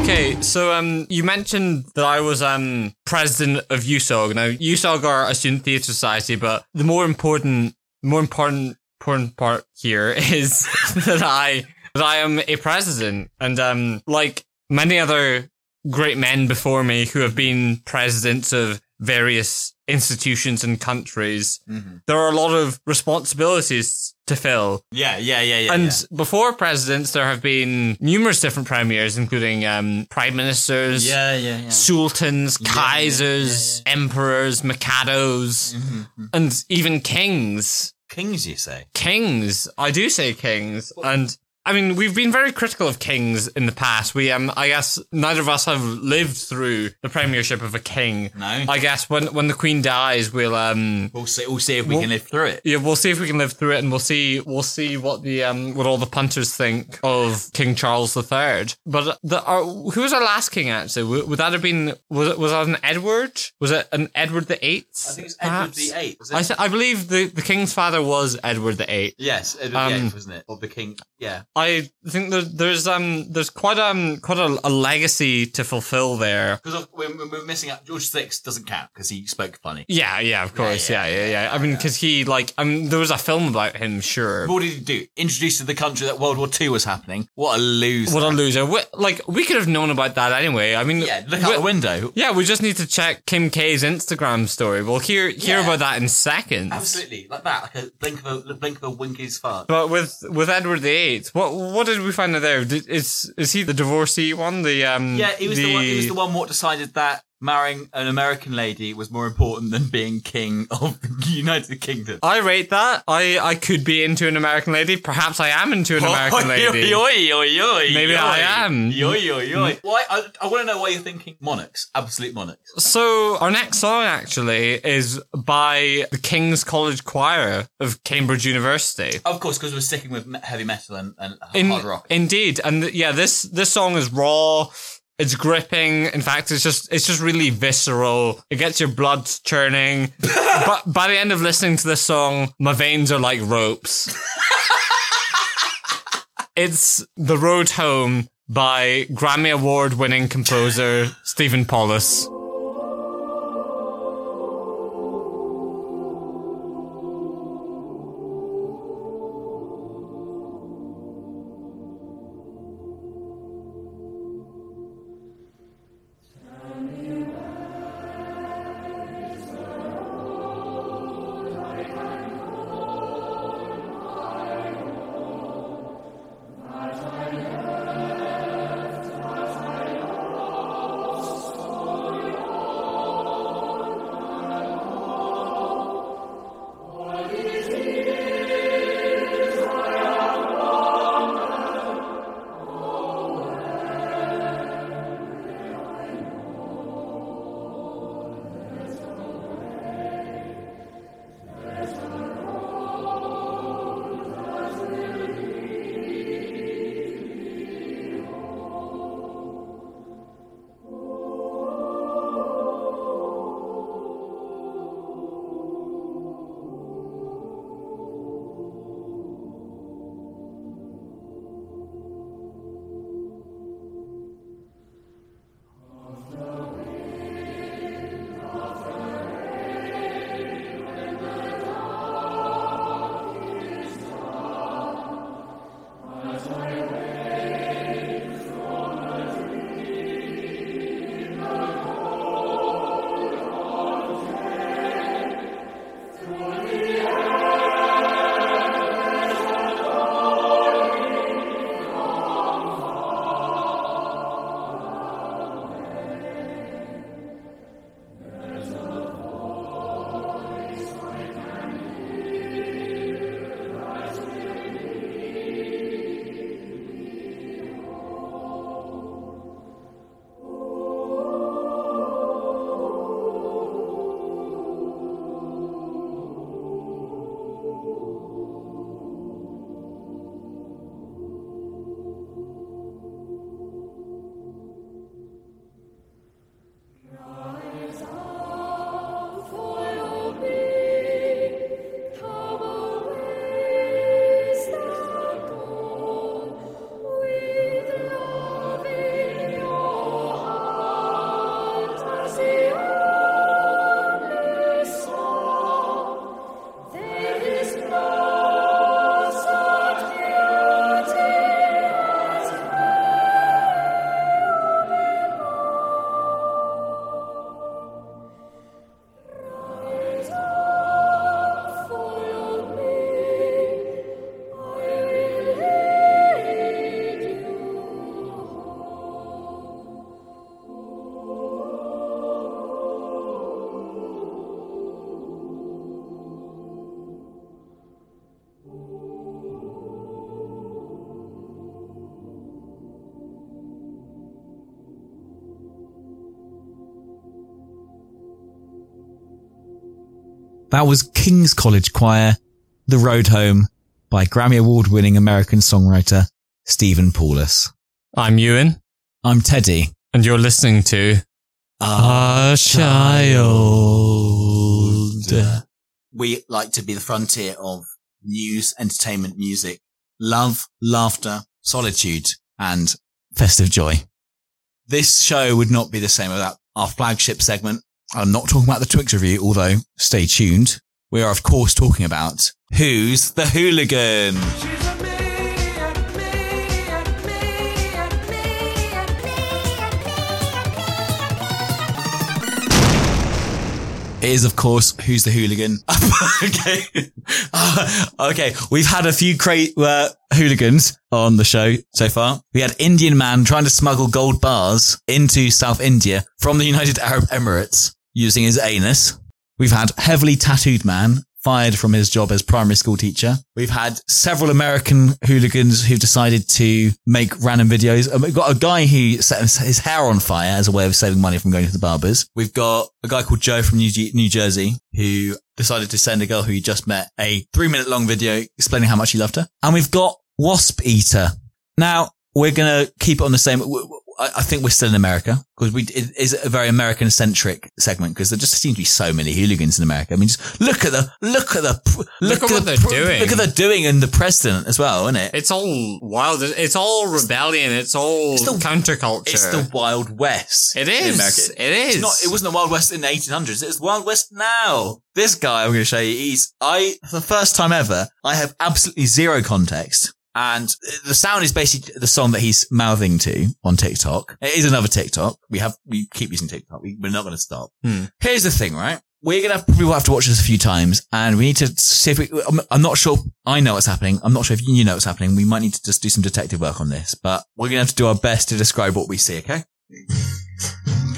Speaker 2: Okay, so um, you mentioned that I was um president of EUSOG. Now, EUSOG are a student theatre society, but the more important, more important, important part here is that I that I am a president, and um, like many other great men before me who have been presidents of various institutions and countries, there are a lot of responsibilities to fill.
Speaker 1: Yeah, yeah, yeah, yeah.
Speaker 2: And
Speaker 1: yeah.
Speaker 2: before presidents, there have been numerous different premiers, including um, prime ministers,
Speaker 1: yeah, yeah, yeah.
Speaker 2: sultans,
Speaker 1: yeah,
Speaker 2: kaisers, emperors, mikados,
Speaker 1: Mm-hmm,
Speaker 2: and even kings.
Speaker 1: Kings, you say?
Speaker 2: Kings. I do say kings. And I mean, we've been very critical of kings in the past. We, um, I guess neither of us have lived through the premiership of a king.
Speaker 1: No.
Speaker 2: I guess when, when the queen dies, we'll, um,
Speaker 1: We'll see. We'll see if we
Speaker 2: Well-
Speaker 1: can live through it.
Speaker 2: yeah, we'll see if we can live through it, and we'll see we'll see what the um what all the punters think of King Charles III. But the our, who was our last king actually? Would, would that have been was it was that an Edward? Was it an Edward the Eighth?
Speaker 1: I think it's Edward the Eighth.
Speaker 2: I th- I believe the the king's father was Edward the Eighth.
Speaker 1: yes, Edward
Speaker 2: Um,
Speaker 1: the Eighth, wasn't it? Or the king? Yeah.
Speaker 2: I think there, there's um there's quite um quite a, a legacy to fulfill there.
Speaker 1: Because we're, we're missing out. George VI doesn't count because he spoke funny.
Speaker 2: Yeah, yeah, of course,
Speaker 1: yeah,
Speaker 2: yeah, yeah, yeah. I mean, because he like, I mean, there was a film about him, sure.
Speaker 1: What did he do? Introduced to the country that World War Two was happening. What a loser!
Speaker 2: What a loser! We, like, we could have known about that anyway. I mean,
Speaker 1: yeah, look out the window.
Speaker 2: Yeah, we just need to check Kim K's Instagram story. We'll hear hear
Speaker 1: Yeah.
Speaker 2: about that in seconds.
Speaker 1: Absolutely, like that, like a blink of a blink of a winky's fart.
Speaker 2: But with with Edward the Eighth, what what did we find out there? Did, is is he the divorcee one? The um
Speaker 1: Yeah, he was the, one. He was the one what decided that marrying an American lady was more important than being king of the United Kingdom.
Speaker 2: I rate that. I I could be into an American lady. Perhaps I am into an American lady.
Speaker 1: Oi, oi, oi, oi,
Speaker 2: Maybe
Speaker 1: oi.
Speaker 2: I am.
Speaker 1: Oi, oi, oi. Why? I, I want to know why you're thinking monarchs, absolute monarchs.
Speaker 2: So our next song actually is by the King's College Choir of Cambridge University.
Speaker 1: Of course, because we're sticking with heavy metal and, and
Speaker 2: In-
Speaker 1: hard rock.
Speaker 2: Indeed, and yeah, this this song is raw. It's gripping. In fact, it's just it's just really visceral. It gets your blood churning. but by the end of listening to this song, my veins are like ropes. it's "The Road Home" by Grammy Award winning composer Stephen Paulus.
Speaker 9: That was King's College Choir, The Road Home by Grammy Award winning American songwriter Stephen Paulus.
Speaker 2: I'm Ewan,
Speaker 9: I'm Teddy.
Speaker 2: and you're listening to A Child.
Speaker 1: We like to be the frontier of news, entertainment, music, love, laughter, solitude, and
Speaker 9: Festive Joy.
Speaker 1: this show would not be the same without our flagship segment. I'm not talking about the Twix review, although stay tuned. We are, of course, talking about Who's the Hooligan? It is, of course, Who's the Hooligan? okay. Uh, okay. We've had a few cra- uh, hooligans on the show so far. We had Indian man trying to smuggle gold bars into South India from the United Arab Emirates using his anus. We've had heavily tattooed man fired from his job as primary school teacher. We've had several American hooligans who've decided to make random videos. Um, We've got a guy who set his- his hair on fire as a way of saving money from going to the barbers. We've got a guy called Joe from New, G- New Jersey who decided to send a girl who he just met a three minute long video explaining how much he loved her. And we've got Wasp Eater. Now, we're going to keep it on the same. I I think we're still in America because we it is a very American centric segment because there just seem to be so many hooligans in America. I mean, just look at the look at the pr-
Speaker 2: Look at
Speaker 1: the
Speaker 2: what they're
Speaker 1: pr-
Speaker 2: doing.
Speaker 1: Look at the doing and the president as well, isn't it?
Speaker 2: It's all wild. It's all rebellion. It's all
Speaker 1: It's the-
Speaker 2: counterculture.
Speaker 1: It's the Wild West.
Speaker 2: It.
Speaker 1: America.
Speaker 2: It is.
Speaker 1: It's not, it wasn't the Wild West in the 1800s. It's the Wild West now. This guy I'm going to show you, he's, I, for the first time ever, I have absolutely zero context. And the sound is basically the song that he's mouthing to on TikTok. It is another TikTok. We have, we keep using TikTok. We, we're not going to stop.
Speaker 2: Hmm.
Speaker 1: Here's the thing, right? We're going to probably will have to watch this a few times and we need to see if we, I'm, I'm not sure I know what's happening. I'm not sure if you know what's happening. We might need to just do some detective work on this, but we're going to have to do our best to describe what we see, okay?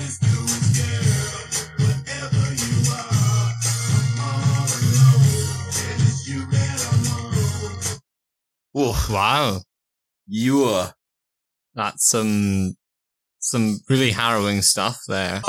Speaker 1: Ooh,
Speaker 2: wow.
Speaker 1: you are.
Speaker 2: That's some some really harrowing stuff there.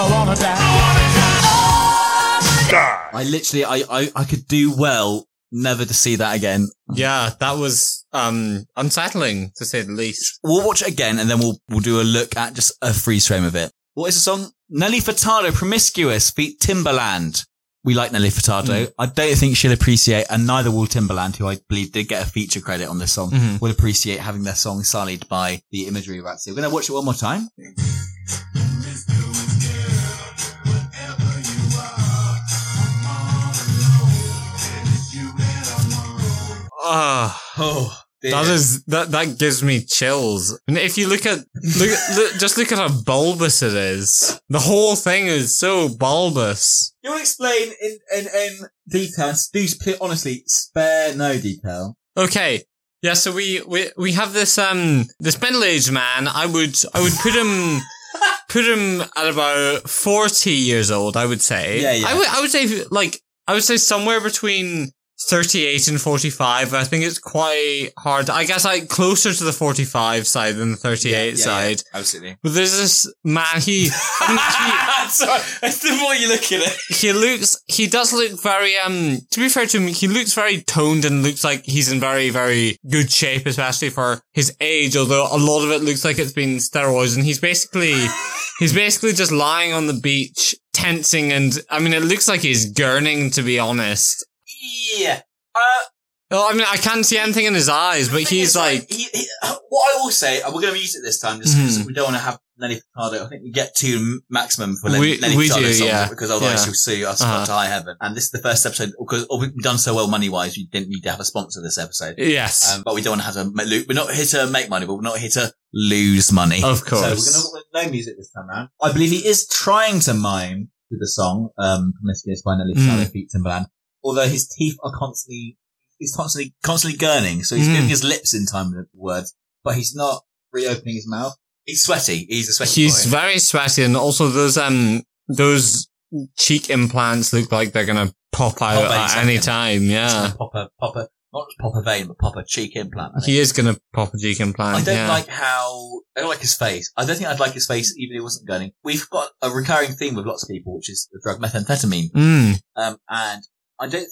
Speaker 1: I literally, I, I, I could do well never to see that again.
Speaker 2: Yeah, that was um unsettling to say the least.
Speaker 1: We'll watch it again and then we'll, we'll do a look at just a freeze frame of it. What is the song? Nelly Furtado, Promiscuous, feat Timbaland. We like Nelly Furtado. I don't think she'll appreciate, and neither will Timbaland, who I believe did get a feature credit on this song,
Speaker 2: Mhm.
Speaker 1: will appreciate having their song sullied by the imagery of Ratsy. We're going to watch it one more time.
Speaker 2: Ah,
Speaker 1: Oh,
Speaker 2: that is that that gives me chills. And if you look at look, at- look just look at how bulbous it is. The whole thing is so bulbous.
Speaker 1: You want to explain in, in, in detail? Do honestly spare no detail.
Speaker 2: Okay. Yeah, so we, we, we have this, um, this middle-aged man. I would, I would put him, put him at about 40 years old, I would say.
Speaker 1: Yeah, yeah.
Speaker 2: I would, I would say, like, I would say somewhere between 38 and 45. I think it's quite hard. I guess like closer to the 45 side than the 38 side.
Speaker 1: absolutely.
Speaker 2: But there's this man, he, I mean,
Speaker 1: Sorry, it's the more you look at it.
Speaker 2: he, he looks, he does look very, um, to be fair to him, he looks very toned and looks like he's in very, very good shape, especially for his age, although a lot of it looks like it's been steroids and he's basically, he's basically just lying on the beach, tensing and, I mean, it looks like he's gurning, to be honest.
Speaker 1: Yeah. Uh,
Speaker 2: Well, I mean, I can't see anything in his eyes, but he's like,
Speaker 1: he, he, what I will say, and we're going to use it this time just because
Speaker 2: Mhm.
Speaker 1: we don't want to have Nelly Furtado. I think we get to maximum for
Speaker 2: We-
Speaker 1: Nelly
Speaker 2: we
Speaker 1: Furtado
Speaker 2: do,
Speaker 1: songs
Speaker 2: yeah.
Speaker 1: because otherwise
Speaker 2: Yeah.
Speaker 1: she'll sue us
Speaker 2: Uh-huh.
Speaker 1: to high heaven. And this is the first episode because oh, we've done so well money wise, we didn't need to have a sponsor this episode.
Speaker 2: yes.
Speaker 1: Um, but we don't want to have to. We're not here to make money, but we're not here to lose money.
Speaker 2: Of
Speaker 1: So
Speaker 2: course.
Speaker 1: we're gonna no music this time round. I believe he is trying to mime to the song um, "Promiscuous" by Nelly
Speaker 2: Mm.
Speaker 1: Furtado feat Timbaland, although his teeth are constantly he's constantly constantly gurning, so he's
Speaker 2: Mm.
Speaker 1: moving his lips in time with the words, but he's not reopening his mouth. He's sweaty. He's a sweaty
Speaker 2: He's
Speaker 1: boy.
Speaker 2: very sweaty, and also those um those cheek implants look like they're gonna pop out at any time. Yeah,
Speaker 1: pop a pop a not just pop a vein, but pop a cheek implant.
Speaker 2: He is gonna pop a cheek implant.
Speaker 1: I don't
Speaker 2: yeah.
Speaker 1: like how I don't like his face. I don't think I'd like his face even if he wasn't gunning. We've got a recurring theme with lots of people, which is the drug methamphetamine.
Speaker 2: Mm,
Speaker 1: Um, and I don't.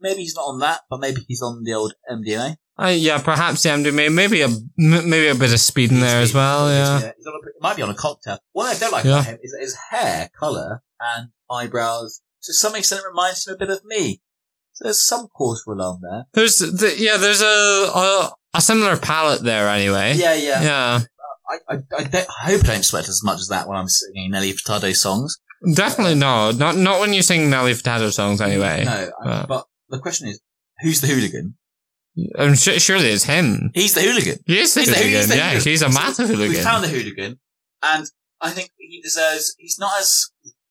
Speaker 1: Maybe he's not on that, but maybe he's on the old MDMA.
Speaker 2: Uh, yeah, perhaps the MDMA, maybe a m- maybe a bit of speed in there as well. Yeah.
Speaker 1: he's on a, it might be on a cocktail. What I don't like
Speaker 2: Yeah.
Speaker 1: about him is his hair color and eyebrows. To some extent, it reminds him a bit of me. So there's some for alarm there.
Speaker 2: There's the, yeah, there's a, a a similar palette there anyway.
Speaker 1: Yeah, yeah.
Speaker 2: Yeah,
Speaker 1: I, I, I, don't, I hope I don't sweat as much as that when I'm singing Nelly Furtado songs.
Speaker 2: Definitely no, not not when you sing Nelly Furtado songs anyway.
Speaker 1: No,
Speaker 2: Uh.
Speaker 1: but the question is, who's the hooligan?
Speaker 2: I'm su- surely it's him.
Speaker 1: He's the hooligan.
Speaker 2: He is the
Speaker 1: He's the-
Speaker 2: hooligan.
Speaker 1: he's the
Speaker 2: yeah,
Speaker 1: hooligan.
Speaker 2: he's a
Speaker 1: So
Speaker 2: massive
Speaker 1: We found the hooligan, and I think he deserves. He's not as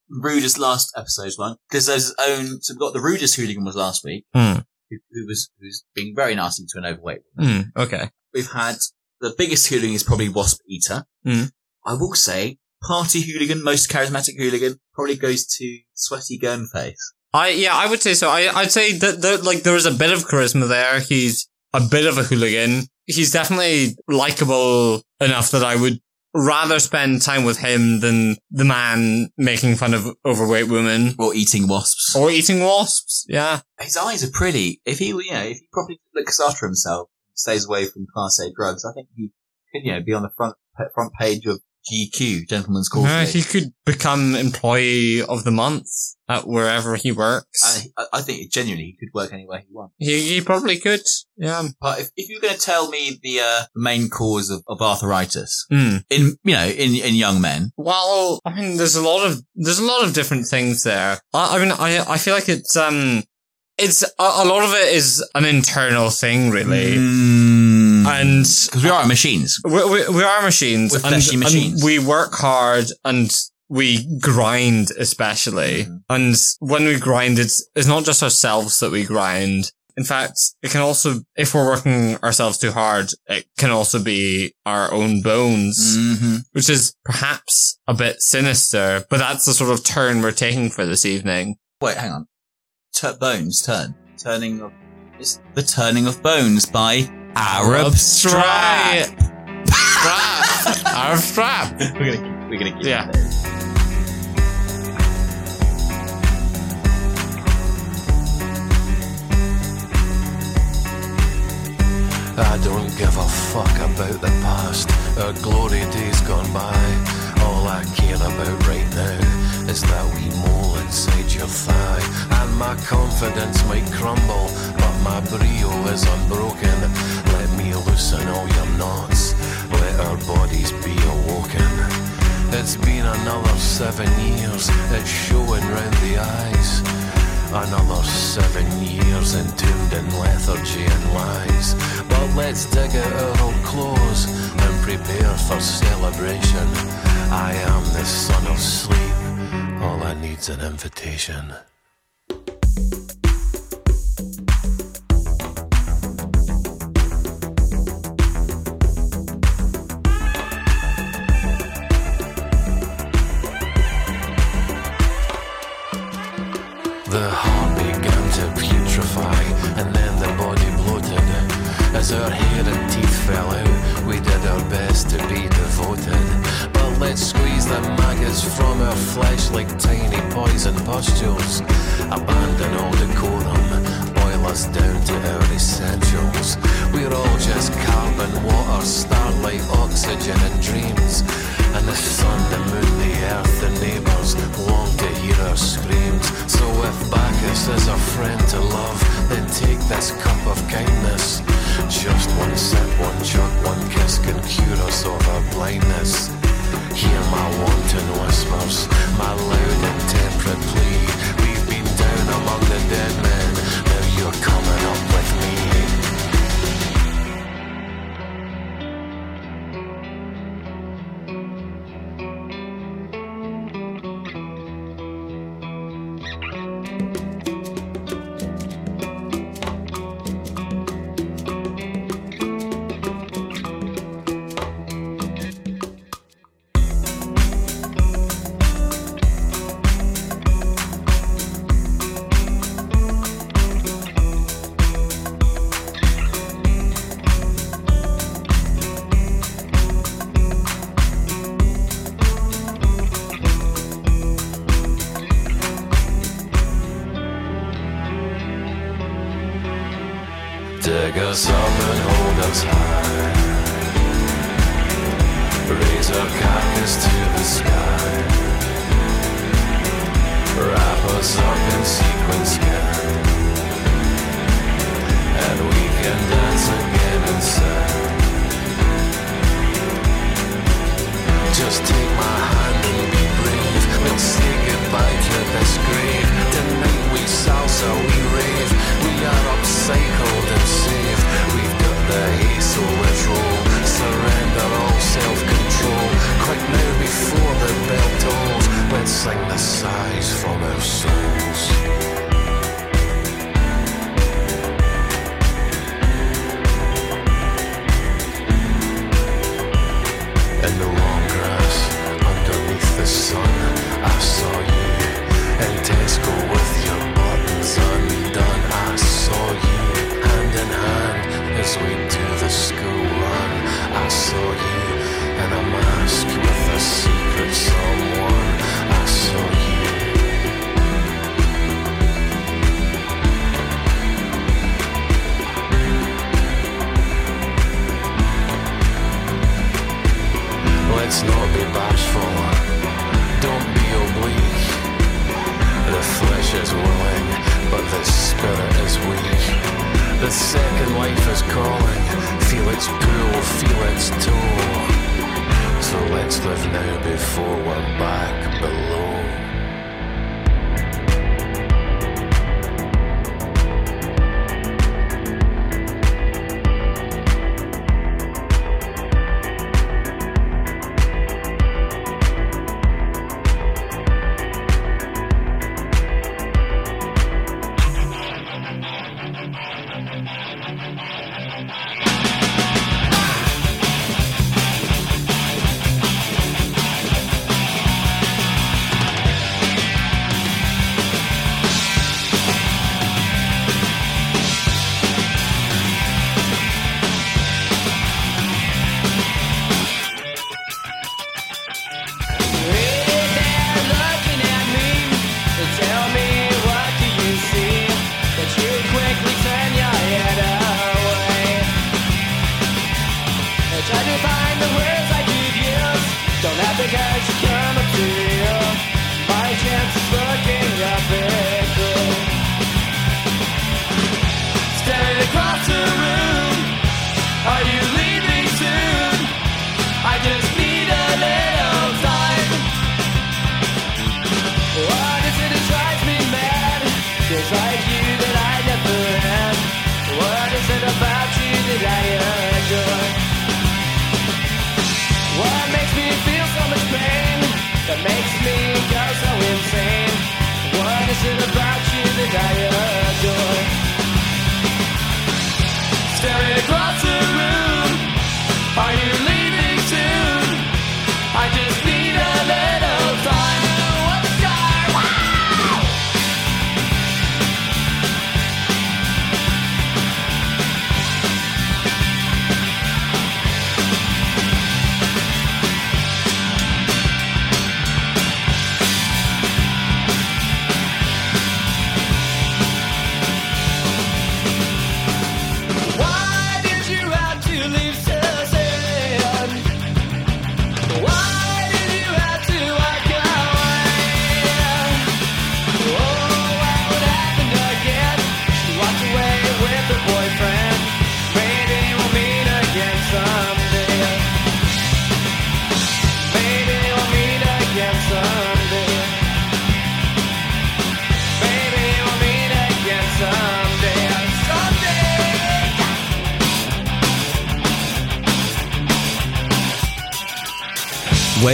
Speaker 1: rude as last episode's one. Deserves his own. So we've got the rudest hooligan was last week,
Speaker 2: Hmm.
Speaker 1: who, who was who's being very nasty to an overweight. woman.
Speaker 2: Hmm, okay.
Speaker 1: We've had the biggest hooligan is probably Wasp Eater.
Speaker 2: Hmm.
Speaker 1: I will say party hooligan, most charismatic hooligan, probably goes to Sweaty Gurnface.
Speaker 2: I yeah, I would say so. I I'd say that there, like there is a bit of charisma there. He's a bit of a hooligan. He's definitely likable enough that I would rather spend time with him than the man making fun of overweight women
Speaker 1: Or eating wasps.
Speaker 2: or eating wasps. Yeah.
Speaker 1: His eyes are pretty. If he, you know, if he properly looks after himself, stays away from Class A drugs, I think he could, you know, be on the front front page of GQ, Gentleman's.
Speaker 2: Yeah, he could become employee of the month at wherever he works.
Speaker 1: I, I think genuinely he could work anywhere he wants.
Speaker 2: he, he probably could. Yeah.
Speaker 1: But if, if you're going to tell me the uh, main cause of, of arthritis
Speaker 2: Hmm.
Speaker 1: in, you know, in in young men,
Speaker 2: Well, I mean, there's a lot of there's a lot of different things there. I, I mean, I I feel like it's um, it's a, a lot of it is an internal thing, really, and
Speaker 1: because we are machines.
Speaker 2: we, we, we are machines,
Speaker 1: We're
Speaker 2: and,
Speaker 1: fleshy
Speaker 2: and
Speaker 1: machines.
Speaker 2: we work hard and. We grind, especially.
Speaker 1: Mhm.
Speaker 2: And when we grind, it's, it's not just ourselves that we grind. In fact, it can also, if we're working ourselves too hard, it can also be our own bones
Speaker 1: Mm-hmm.
Speaker 2: which is perhaps a bit sinister, but that's the sort of turn we're taking for this evening.
Speaker 1: Wait, hang on. Tur bones turn. Turning of. It's the Turning of Bones by Arab Strap.
Speaker 2: Strap. Arab strap.
Speaker 1: We're gonna, we're gonna keep
Speaker 2: Yeah.
Speaker 1: it.
Speaker 5: I don't give a fuck about the past or glory days gone by. All I care about right now is that wee mole inside your thigh. And my confidence might crumble, but my brio is unbroken. Let me loosen all your knots, let our bodies be awoken. It's been another seven years, it's showing round the eyes. Another seven years entombed in lethargy and lies. But let's dig out our old clothes and prepare for celebration. I am the son of sleep. All I need's an invitation. The heart began to putrefy, and then the body bloated. As hair and teeth fell out, we did our best to be devoted. But let's squeeze the maggots from our flesh like tiny poison pustules. Abandon all decorum, boil us down to our essentials. We're all just carbon, water, starlight, oxygen, and dreams. And the sun, the moon, the earth, the neighbours long to hear our screams. So if Bacchus is a friend to love, then take this cup of kindness. Just one sip, one chug, one kiss can cure us of our blindness. Hear my wanton whispers, my loud and temperate plea. We've been down among the dead men,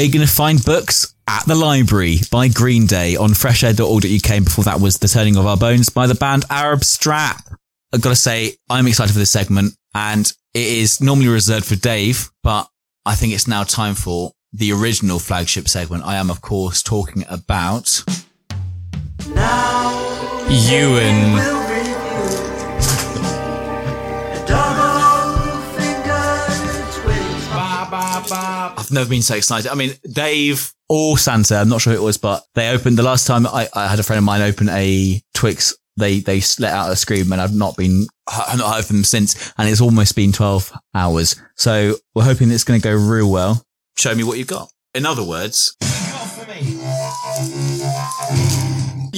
Speaker 1: where you're going to find books at the Library by Green Day on freshair.org.uk. Before that was The Turning of Our Bones by the band Arab Strap. I've got to say, I'm excited for this segment and it is normally reserved for Dave, but I think it's now time for the original flagship segment. I am, of course, talking about now
Speaker 2: Ewan.
Speaker 1: I've never been so excited. I mean, Dave or Santa, I'm not sure who it was, but they opened the last time I, I had a friend of mine open a Twix. They they let out a scream, and I've not been I've not heard from them since, and it's almost been 12 hours. So we're hoping it's going to go real well. Show me what you've got. In other words.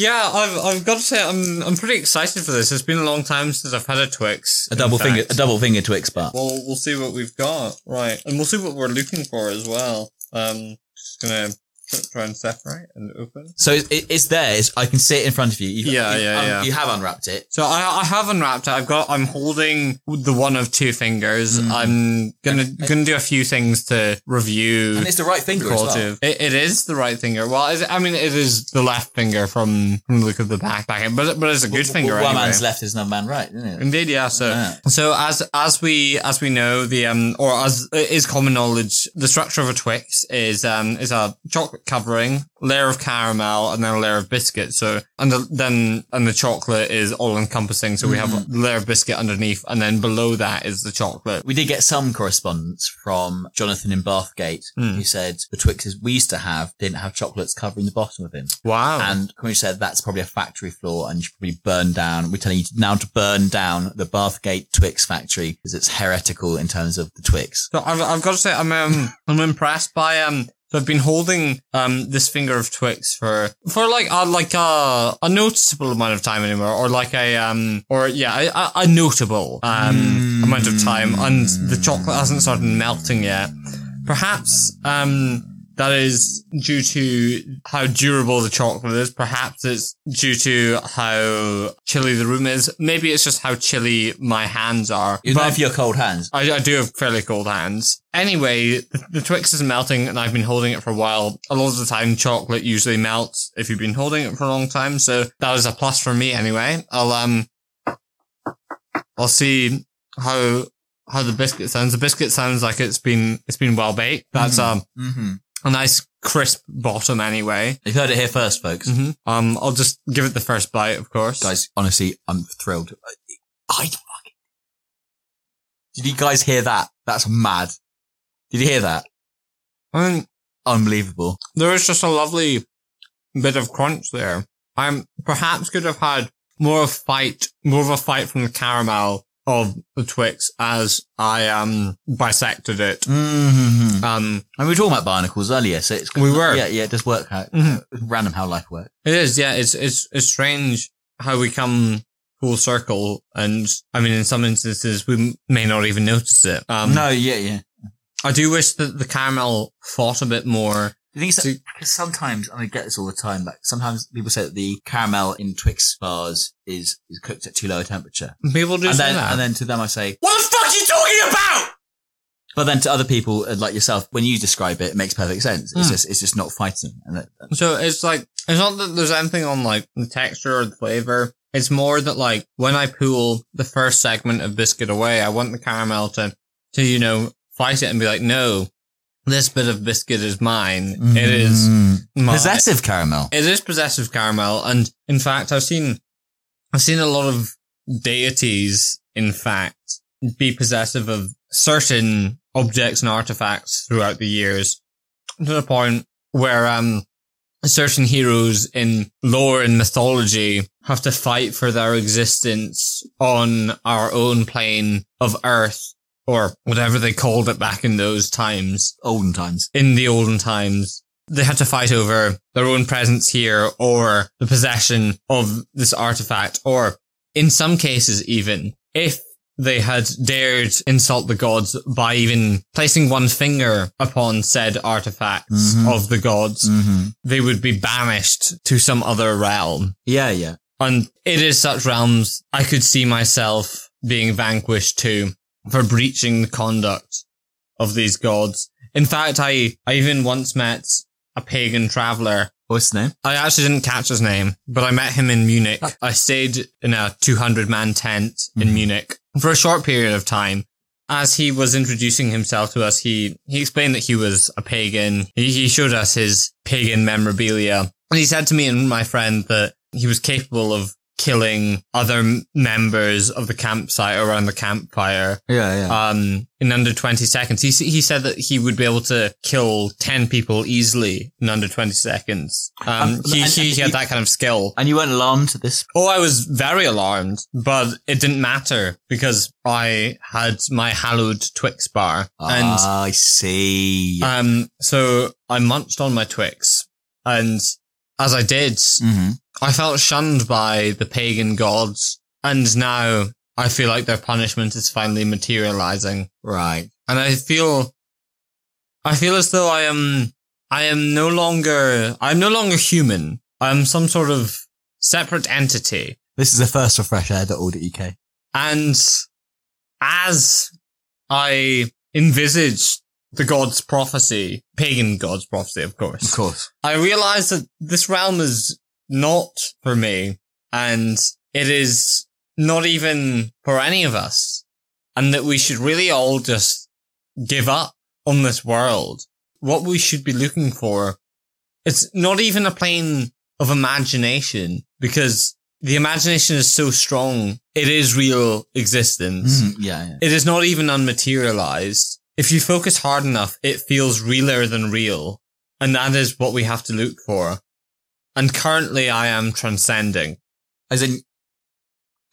Speaker 2: Yeah, I've I've got to say I'm I'm pretty excited for this. It's been a long time since I've had a Twix.
Speaker 1: a double
Speaker 2: in
Speaker 1: finger, a double finger Twix bar.
Speaker 2: Well, we'll see what we've got, right? And we'll see what we're looking for as well. Um, just gonna try and separate and open.
Speaker 1: So it, it's there. It's, I can see it in front of you. You've,
Speaker 2: Yeah,
Speaker 1: you,
Speaker 2: yeah,
Speaker 1: um,
Speaker 2: yeah.
Speaker 1: You have unwrapped it.
Speaker 2: So I I have unwrapped it. I've got I'm holding the one of two fingers.
Speaker 1: Mm.
Speaker 2: I'm gonna gonna do a few things to review.
Speaker 1: And it's the right finger well.
Speaker 2: It, it is the right finger. Well, is it, I mean, it is the left finger from, from the look of the back, back end, but but it's a good finger.
Speaker 1: One
Speaker 2: anyway.
Speaker 1: man's left is another man right, isn't it?
Speaker 2: Indeed, yeah. So,
Speaker 1: Yeah.
Speaker 2: so as as we as we know, the um or as is common knowledge, the structure of a Twix is um is a chocolate covering, layer of caramel, and then a layer of biscuit. So and the, then and the chocolate is all encompassing. So we have a layer of biscuit underneath, and then below that is the chocolate.
Speaker 1: We did get some correspondence from Jonathan in Bathgate,
Speaker 2: Hmm.
Speaker 1: who said the Twixes we used to have didn't have chocolates covering the bottom of them.
Speaker 2: Wow.
Speaker 1: And Corey said that's probably a factory flaw and you should probably burn down. We're telling you now to burn down the Bathgate Twix factory because it's heretical in terms of the Twix.
Speaker 2: So I've, I've got to say I'm um, I'm impressed by um so I've been holding um this finger of Twix for for like a like a, a noticeable amount of time anymore or like a um or yeah a, a- notable um amount of time and the chocolate hasn't started melting yet. Perhaps um that is due to how durable the chocolate is. Perhaps it's due to how chilly the room is. Maybe it's just how chilly my hands are.
Speaker 1: You know if your cold hands.
Speaker 2: I, I do have fairly cold hands. Anyway, the, the Twix is melting and I've been holding it for a while. A lot of the time, chocolate usually melts if you've been holding it for a long time. So that is a plus for me anyway. I'll, um, I'll see how, how the biscuit sounds. The biscuit sounds like it's been, it's been well baked. That's, um,
Speaker 1: Mm-hmm.
Speaker 2: A nice crisp bottom anyway.
Speaker 1: You've heard it here first, folks.
Speaker 2: hmm Um, I'll just give it the first bite, of course.
Speaker 1: Guys, honestly, I'm thrilled. I fucking. Did you guys hear that? That's mad. Did you hear that?
Speaker 2: I mean,
Speaker 1: Unbelievable.
Speaker 2: there is just a lovely bit of crunch there. I perhaps could have had more of a fight, more of a fight from the caramel of the Twix as I um bisected it.
Speaker 1: Mm-hmm.
Speaker 2: Um,
Speaker 1: And we were talking about barnacles earlier, so it's
Speaker 2: We were.
Speaker 1: Yeah, yeah. It does work out.
Speaker 2: Mhm.
Speaker 1: Random how life works.
Speaker 2: it is, yeah. It's it's it's strange how we come full circle, and I mean, in some instances, we may not even notice it. Um,
Speaker 1: no, yeah, yeah.
Speaker 2: I do wish that the caramel fought a bit more.
Speaker 1: The thing is, that,
Speaker 2: See-
Speaker 1: because sometimes, and I get this all the time, like sometimes people say that the caramel in Twix bars is, is cooked at too low a temperature.
Speaker 2: People do
Speaker 1: And
Speaker 2: say
Speaker 1: then,
Speaker 2: that.
Speaker 1: and then to them I say, what the fuck are you talking about? But then to other people uh, like yourself, when you describe it, it makes perfect sense. It's
Speaker 2: Hmm.
Speaker 1: just, it's just not fighting. And that,
Speaker 2: So it's like, it's not that there's anything on like the texture or the flavor. It's more that like when I pull the first segment of biscuit away, I want the caramel to, to, you know, fight it and be like, no, this bit of biscuit is mine. It is
Speaker 1: Mm.
Speaker 2: my,
Speaker 1: possessive caramel.
Speaker 2: it is possessive caramel. And in fact, I've seen, I've seen a lot of deities, in fact, be possessive of certain objects and artifacts throughout the years to the point where, um, certain heroes in lore and mythology have to fight for their existence on our own plane of earth or whatever they called it back in those times
Speaker 1: Olden times.
Speaker 2: in the olden times, they had to fight over their own presence here or the possession of this artifact, or in some cases, even if they had dared insult the gods by even placing one finger upon said artifacts
Speaker 1: Mhm.
Speaker 2: of the gods,
Speaker 1: Mm-hmm.
Speaker 2: they would be banished to some other realm.
Speaker 1: Yeah, yeah.
Speaker 2: And it is such realms I could see myself being vanquished to for breaching the conduct of these gods. In fact, I, I even once met a pagan traveler.
Speaker 1: What's the name?
Speaker 2: I actually didn't catch his name, but I met him in Munich. I stayed in a 200 man tent in
Speaker 1: Mhm.
Speaker 2: Munich for a short period of time. As he was introducing himself to us, he, he explained that he was a pagan. He, he showed us his pagan memorabilia. And he said to me and my friend that he was capable of killing other members of the campsite around the campfire
Speaker 1: Yeah, yeah.
Speaker 2: um, in under 20 seconds. He, he said that he would be able to kill 10 people easily in under 20 seconds. Um,
Speaker 1: Um,
Speaker 2: he,
Speaker 1: and-
Speaker 2: he, he had that kind of skill.
Speaker 1: and you weren't alarmed at this?
Speaker 2: Oh, I was very alarmed, but it didn't matter because I had my hallowed Twix bar. And
Speaker 1: Ah, I see.
Speaker 2: um, so I munched on my Twix, and as I did,
Speaker 1: hmm
Speaker 2: I felt shunned by the pagan gods, and now I feel like their punishment is finally materializing.
Speaker 1: Right.
Speaker 2: And I feel, I feel as though I am, I am no longer, I'm no longer human. I am some sort of separate entity.
Speaker 1: This is the first for freshair.org.uk.
Speaker 2: And as I envisaged the god's prophecy, pagan god's prophecy, of course,
Speaker 1: Of course.
Speaker 2: I realized that this realm is not for me and it is not even for any of us and that we should really all just give up on this world. What we should be looking for, it's not even a plane of imagination because the imagination is so strong. It is real existence.
Speaker 1: Mhm, Yeah, yeah.
Speaker 2: It is not even unmaterialized. If you focus hard enough, it feels realer than real. And that is what we have to look for. And currently I am transcending.
Speaker 1: As in,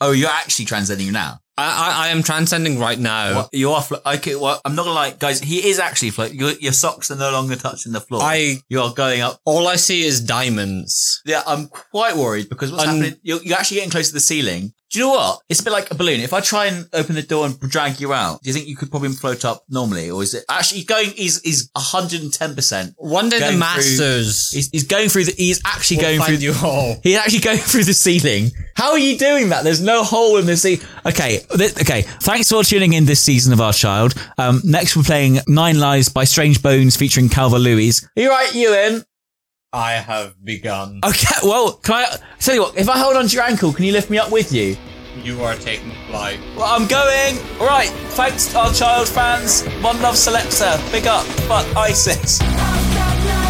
Speaker 1: oh, you're actually transcending now.
Speaker 2: I, I, I am transcending right now.
Speaker 1: What, you are. Flo- okay. Well, I'm not gonna lie, guys. He is actually floating. Your, your socks are no longer touching the floor.
Speaker 2: I,
Speaker 1: You are going up.
Speaker 2: all I see is diamonds.
Speaker 1: Yeah, I'm quite worried because what's
Speaker 2: Un-
Speaker 1: happening? You're, you're actually getting close to the ceiling. Do you know what? It's a bit like a balloon. If I try and open the door and drag you out, do you think you could probably float up normally, or is it actually going? He's he's 110. percent
Speaker 2: One day the
Speaker 1: through-
Speaker 2: masters
Speaker 1: He's, he's going through the. He's actually
Speaker 2: will
Speaker 1: going through.
Speaker 2: you all.
Speaker 1: He's actually going through the ceiling. How are you doing that? There's no hole in the ceiling. Okay, th- okay. Thanks for tuning in this season of Our Child. Um, next we're playing Nine Lives by Strange Bones featuring Calva Louise. Are you right, Ewan?
Speaker 2: I have begun.
Speaker 1: Okay, well, can I tell you what? If I hold on to your ankle, can you lift me up with you?
Speaker 2: You are taking flight.
Speaker 1: Well, I'm going. All right. Thanks, Our Child fans. One Love Selector. Big up. But ISIS.
Speaker 10: Stop, stop,